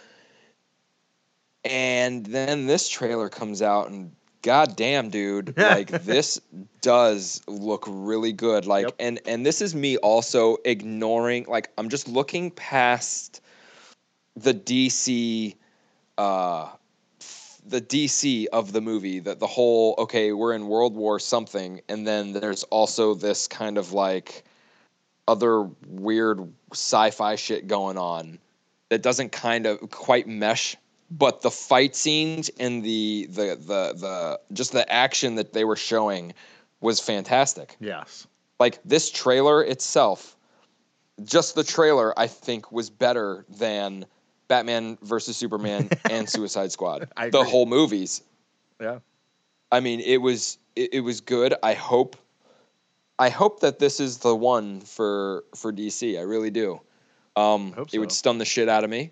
and then this trailer comes out, and goddamn, dude, (laughs) like this does look really good. Like, Yep. and and this is me also ignoring. Like, I'm just looking past the DC, uh, the DC of the movie that the whole okay we're in World War something and then there's also this kind of like other weird sci-fi shit going on that doesn't kind of quite mesh but the fight scenes and the the the the just the action that they were showing was fantastic. Yes. like this trailer itself just the trailer i think was better than batman versus superman (laughs) and suicide squad. I the agree. whole movies. Yeah. i mean it was it, it was good. I hope i hope that this is the one for for dc i really do. Um Hope it would stun the shit out of me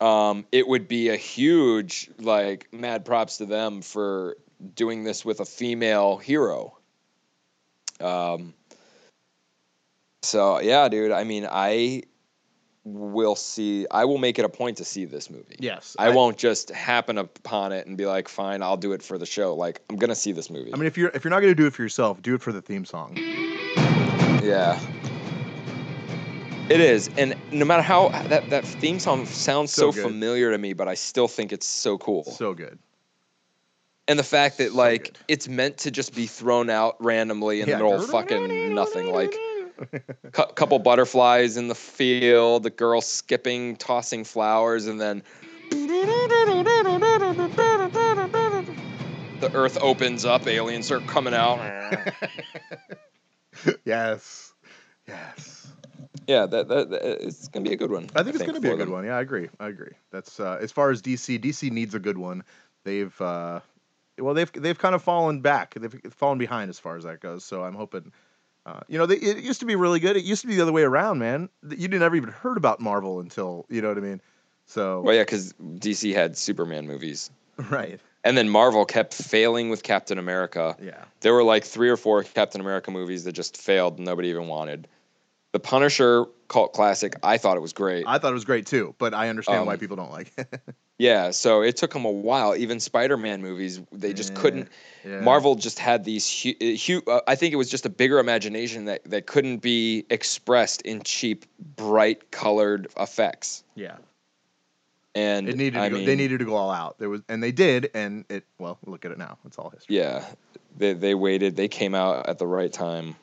um it would be a huge like mad props to them for doing this with a female hero um so yeah, dude. I mean, I will see. I will make it a point to see this movie. Yes. I, won't just happen upon it and be like, "Fine, I'll do it for the show." Like, I'm gonna see this movie. I mean, if you're if you're not gonna do it for yourself, do it for the theme song. yeah, it is. And no matter how that that theme song sounds So so, familiar to me, but I still think it's so cool. So good. and the fact that so like good. it's meant to just be thrown out randomly in Yeah. the middle of fucking nothing. Like, (laughs) cou- couple butterflies in the field, the girl skipping, tossing flowers, and then the earth opens up, aliens are coming out. (laughs) yes. Yes. Yeah, that, that, that- it's gonna be a good one. I think it's going to be a good them. one. Yeah, I agree. I agree. That's uh, as far as DC. DC needs a good one. They've uh, well, they've they've kind of fallen back. They've fallen behind as far as that goes. So I'm hoping. Uh, you know, they, it used to be really good. It used to be the other way around, man. You didn't ever even heard about Marvel until you know what I mean. So Well, yeah, because DC had Superman movies, (laughs) right, and then Marvel kept failing with Captain America. yeah, There were like three or four Captain America movies that just failed. and Nobody even wanted. The Punisher cult classic. I thought it was great. I thought it was great too, but I understand why Um, people don't like. it. (laughs) Yeah, so it took them a while. Even Spider-Man movies, they just Yeah, couldn't. yeah. Marvel just had these huge. Hu- uh, I think it was just a bigger imagination that that couldn't be expressed in cheap, bright colored effects. yeah, And it needed. I go, mean, they needed to go all out. There was, and they did, and it. Well, look at it now. It's all history. Yeah, they they waited. They came out at the right time.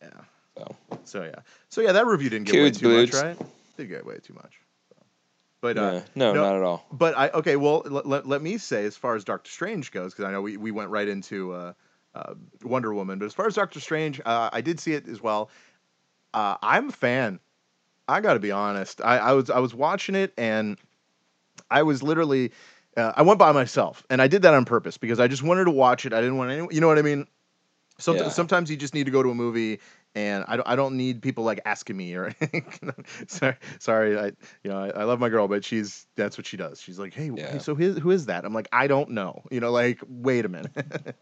Yeah. So So yeah. So yeah, that review didn't get way too much, right? Did get way too much. But uh, yeah, no, no- not at all. but I okay. Well, let, let, let me say as far as Doctor Strange goes, because I know we, we went right into uh, uh, Wonder Woman, but as far as Doctor Strange, uh, I did see it as well. Uh, I'm a fan. I got to be honest. I, I was I was watching it and I was literally uh, I went by myself and I did that on purpose because I just wanted to watch it. I didn't want anyone. You know what I mean? Some, Yeah. Sometimes you just need to go to a movie and I don't, I don't need people like asking me or (laughs) anything. sorry, sorry. I, you know, I, I love my girl, but she's, that's what she does. She's like, Hey, Yeah. hey so who, who is that? I'm like, I don't know. You know, like, wait a minute.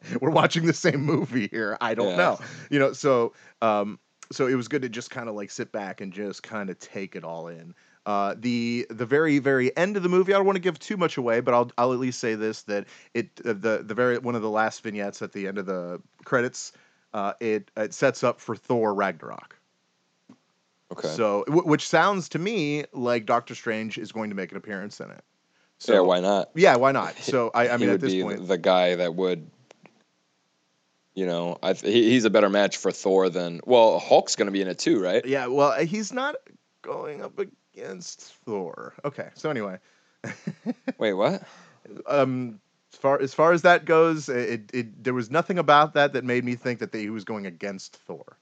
(laughs) We're watching the same movie here. I don't Yeah. know. You know, so, um, so it was good to just kind of like sit back and just kind of take it all in. Uh, the the very very end of the movie, I don't want to give too much away, but I'll I'll at least say this that it uh, the the very one of the last vignettes at the end of the credits, uh, it it sets up for Thor Ragnarok. Okay. So wh- which sounds to me like Doctor Strange is going to make an appearance in it. So yeah, why not? Yeah, why not? So (laughs) I I mean would at this be point, the guy that would. You know, I th- he, he's a better match for Thor than well. Hulk's going to be in it too, right? yeah. Well, he's not going up against Thor. Okay. So anyway. (laughs) Wait, what? um as far as far as that goes it, it there was nothing about that that made me think that they, he was going against thor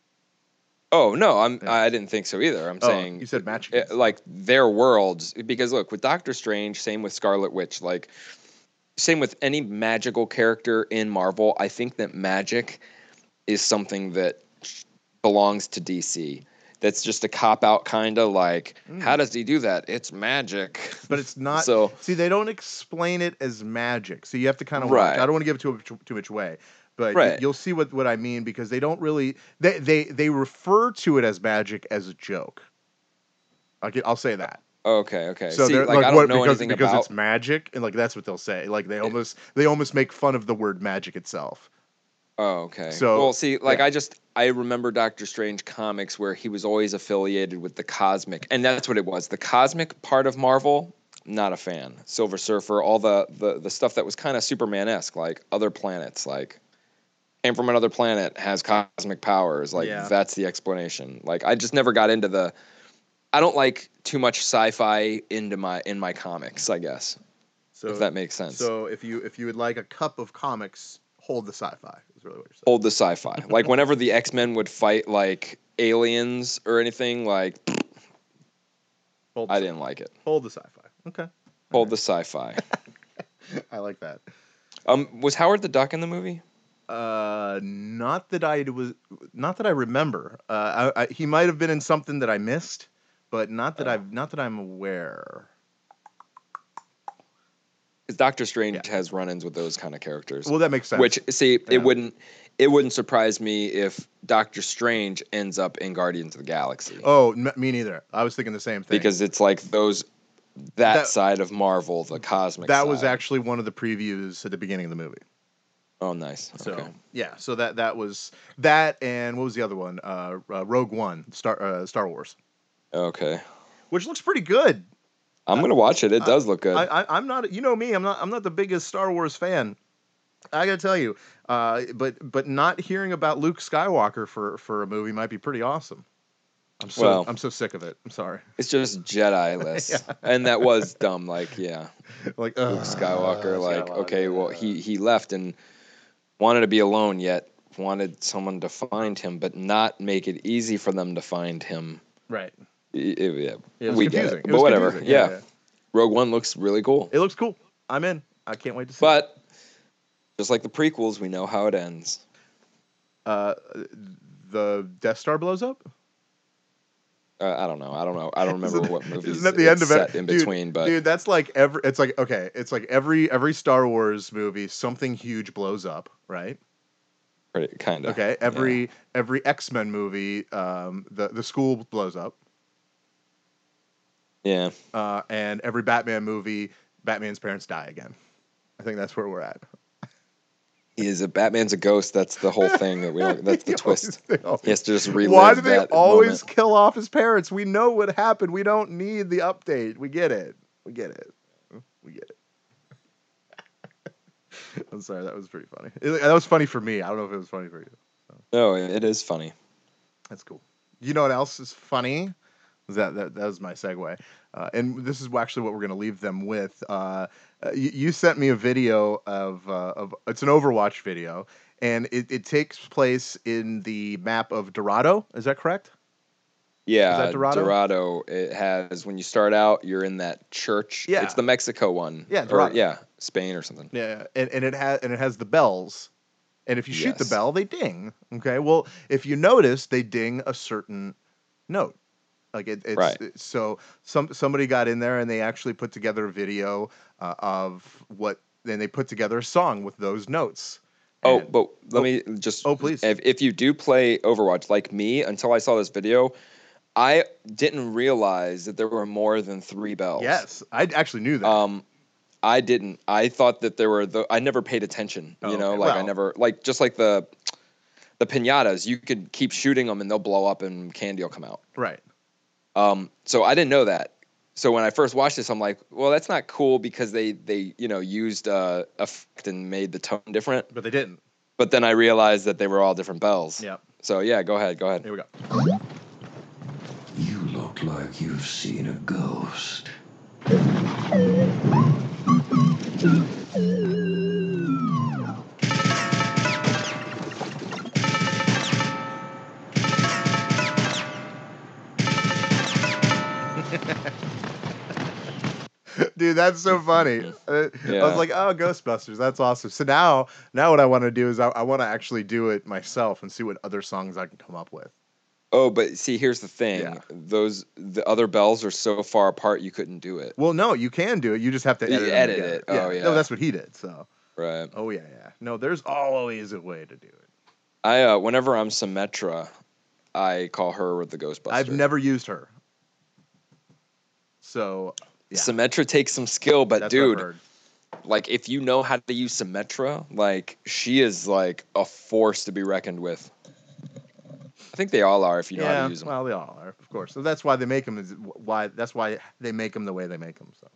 Oh no, I'm. Yeah. I didn't think so either. I'm Oh, saying you said match against. like their worlds because look with Doctor Strange, same with Scarlet Witch, like same with any magical character in Marvel. I think that magic is something that belongs to DC. That's just a cop out kind of like hmm. how does he do that? It's magic. (laughs) but it's not So- see they don't explain it as magic so you have to kind of Right. i don't want to give it too, too, too much away but Right. you'll see what, what i mean because they don't really they, they they refer to it as magic as a joke I'll, I'll say that Okay, okay. so See, they're like, like, I don't what know because, anything because about it's magic and like that's what they'll say like they almost they almost make fun of the word magic itself Oh, okay. So, well, see, like yeah. I just I remember Doctor Strange comics where he was always affiliated with the cosmic, and that's what it was. The cosmic part of Marvel, not a fan. Silver Surfer, all the the, the stuff that was kind of Superman esque, like other planets, like came from another planet, has cosmic powers. Like Yeah. that's the explanation. Like I just never got into the. I don't like too much sci-fi into my in my comics. I guess So if that makes sense. So if you if you would like a cup of comics, hold the sci-fi. Is really what you're saying. Hold the sci-fi. (laughs) like whenever the X Men would fight like aliens or anything, like (sniffs) Hold I didn't like it. hold the sci-fi. Okay, Hold the sci-fi. (laughs) I like that. um, was Howard the Duck in the movie? Uh, not that I was, not that I remember. Uh, I, I, he might have been in something that I missed, but not that Oh. I've, not that I'm aware. Doctor Strange Yeah. has run-ins with those kind of characters. Well, that makes sense. Which see, Yeah. it wouldn't it wouldn't surprise me if Doctor Strange ends up in Guardians of the Galaxy. oh, m- me neither. I was thinking the same thing because it's like those that, That- side of Marvel, the cosmic. that was actually one of the previews at the beginning of the movie. Oh, nice. So okay. yeah, so that that was that, and what was the other one? Uh, uh Rogue One, Star uh, Star Wars, Okay. which looks pretty good. I'm gonna watch it. It I- does look good. I, I, I'm not, you know me, I'm not, I'm not the biggest Star Wars fan. I gotta tell you, uh, but but not hearing about Luke Skywalker for for a movie might be pretty awesome. I'm so Well- I'm so sick of it. I'm sorry. it's just Jedi list, (laughs) and that was dumb. Like, yeah, (laughs) Like Luke ugh, Skywalker. Like, Skywalker, okay, well, yeah. he he left and wanted to be alone, yet wanted someone to find him, but not make it easy for them to find him. right. Yeah, we get it. But whatever. confusing. Yeah. Rogue One looks really cool. It looks cool. I'm in. I can't wait to see. it. But just like the prequels, we know how it ends. uh, the Death Star blows up. Uh, I don't know. I don't know. I don't remember what (laughs) movies. Isn't that the end of it? in Dude, between? But dude, that's like every. It's like okay, it's like every every Star Wars movie, something huge blows up, right? kind of. Okay, every every X Men movie, um, the the school blows up, Yeah. uh, and every Batman movie, Batman's parents die again. I think that's where we're at. He is a Batman's a ghost. That's the whole (laughs) thing that we don't. That's the They always- twist. (laughs) always- He has to just relive Why do they always moment. kill off his parents? We know what happened. We don't need the update. We get it. We get it. We get it. (laughs) I'm sorry, that was pretty funny. It- that was funny for me. I don't know if it was funny for you. No, it is funny. That's cool. You know what else is funny? That that, that was my segue, uh, and this is actually what we're going to leave them with. Uh, uh, you, you sent me a video of uh, of it's an Overwatch video, and it, it takes place in the map of Dorado. Is that correct? Yeah, Dorado? Dorado. It has when you start out, you're in that church. Yeah. it's the Mexico one. Yeah, or, Dorado. yeah, Spain or something. Yeah, and, and it has and it has the bells, and if you shoot the bell, they ding. Okay, well, if you notice, they ding a certain note. Like it, it's Right. so some somebody got in there and they actually put together a video uh, of what then they put together a song with those notes. Oh, but let oh, me just. oh, please. If, if you do play Overwatch, like me, until I saw this video, I didn't realize that there were more than three bells. yes, I actually knew that. Um, I didn't. I thought that there were the. I never paid attention. Oh, You know, okay. like I never like just like the the pinatas. You could keep shooting them and they'll blow up and candy will come out. right. Um, so I didn't know that. So when I first watched this, I'm like, well, that's not cool because they they you know used uh, effect and made the tone different. But they didn't. But then I realized that they were all different bells. Yep. So yeah, go ahead, go ahead. Here we go. You look like you've seen a ghost. Dude, that's so funny. (laughs) Uh, I was like, oh, Ghostbusters, that's awesome. So now, now what I want to do is I, I want to actually do it myself and see what other songs I can come up with. Oh, but see, here's the thing: Yeah. those the other bells are so far apart you couldn't do it. Well, no, you can do it. You just have to edit, edit together. it. Oh, yeah, No, yeah. that's what he did. So, Right. oh yeah, yeah. No, there's always a way to do it. I uh, whenever I'm Symmetra, I call her the Ghostbuster. I've never used her. So, yeah. Symmetra takes some skill, but That's dude, like if you know how to use Symmetra, like she is like a force to be reckoned with. I think they all are if you know yeah, how to use them. Well, they all are, of course. So that's why they make them. Is why that's why they make them the way they make them. So.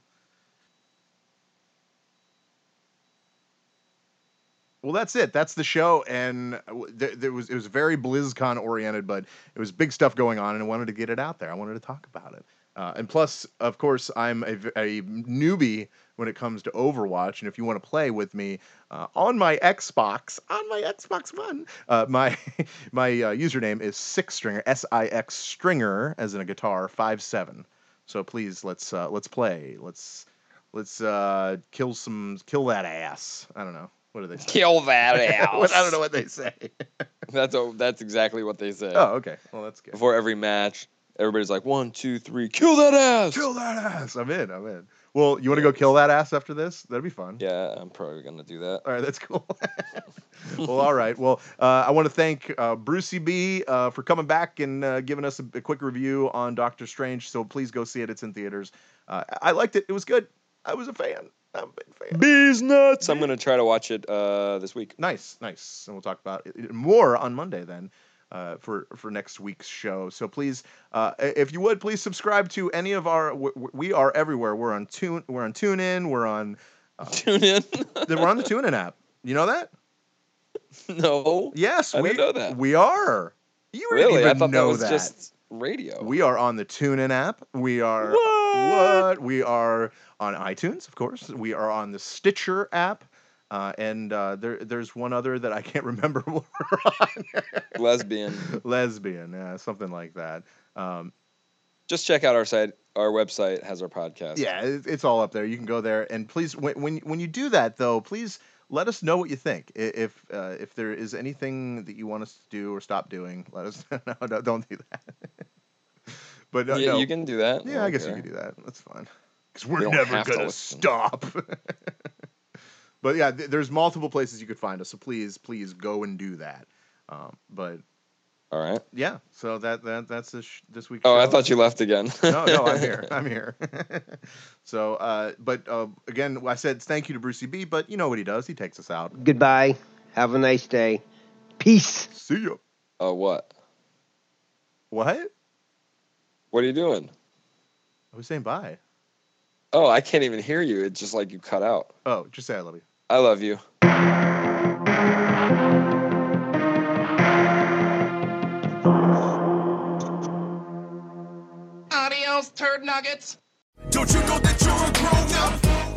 Well, that's it. That's the show, and there was it was very BlizzCon oriented, but it was big stuff going on, and I wanted to get it out there. I wanted to talk about it. Uh, and plus, of course, I'm a, a, newbie when it comes to Overwatch. And if you want to play with me uh, on my Xbox, on my Xbox One, uh, my (laughs) my uh, username is Six Stringer, S I X Stringer, as in a guitar, five seven. So please, let's uh, let's play. Let's let's uh, kill some kill that ass. I don't know. What do they say? Kill that (laughs) ass. I don't know what they say. (laughs) that's a, that's exactly what they say. Oh, okay. Well, that's good. Before every match, everybody's like, one, two, three, kill that ass. Kill that ass. I'm in. I'm in. Well, you want to go kill that ass after this? That'd be fun. Yeah, I'm probably gonna do that. All right, that's cool. (laughs) (laughs) well, all right. Well, uh, I want to thank uh, Brucey B uh, for coming back and uh, giving us a, a, quick review on Doctor Strange. So please go see it. It's in theaters. Uh, I liked it. It was good. I was a fan. I'm a big fan. Bees nuts. I'm gonna try to watch it uh, this week. Nice, nice. And we'll talk about it more on Monday then. Uh, for for next week's show. So please, uh, if you would, please subscribe to any of our. We are everywhere. We're on Tune. We're on TuneIn. We're on uh, TuneIn. (laughs) we're on the TuneIn app. You know that? (laughs) No. Yes, I we know that. We are. You really? I thought know that was that. just radio. We are on the TuneIn app. We are what? what? We are on iTunes, of course. We are on the Stitcher app. Uh, and uh, there, there's one other that I can't (laughs) remember. (laughs) what Lesbian. Lesbian, yeah, something like that. Um, Just check out our site. Our website has our podcast. Yeah, it, it's all up there. You can go there, and please, when when, when you do that, though, please let us know what you think. If uh, if there is anything that you want us to do or stop doing, let us (laughs) know. no, don't do that. but uh, yeah, no. you can do that. Yeah, I, guess you can do that. That's fine. Because we're we never gonna stop. But yeah, th- there's multiple places you could find us. So please, please go and do that. Um, but all right. Yeah. So that that that's this this week. Oh, I thought you left again. no, no, I'm (laughs) here. I'm here. (laughs) so, uh, but uh, again, I said thank you to Brucey B. But you know what he does? He takes us out. Goodbye. Have a nice day. Peace. See ya. Oh, what? What? What are you doing? I was saying bye. Oh, I can't even hear you. It's just like you cut out. Oh, just say I love you. I love you. Adios, turd nuggets. Don't you know that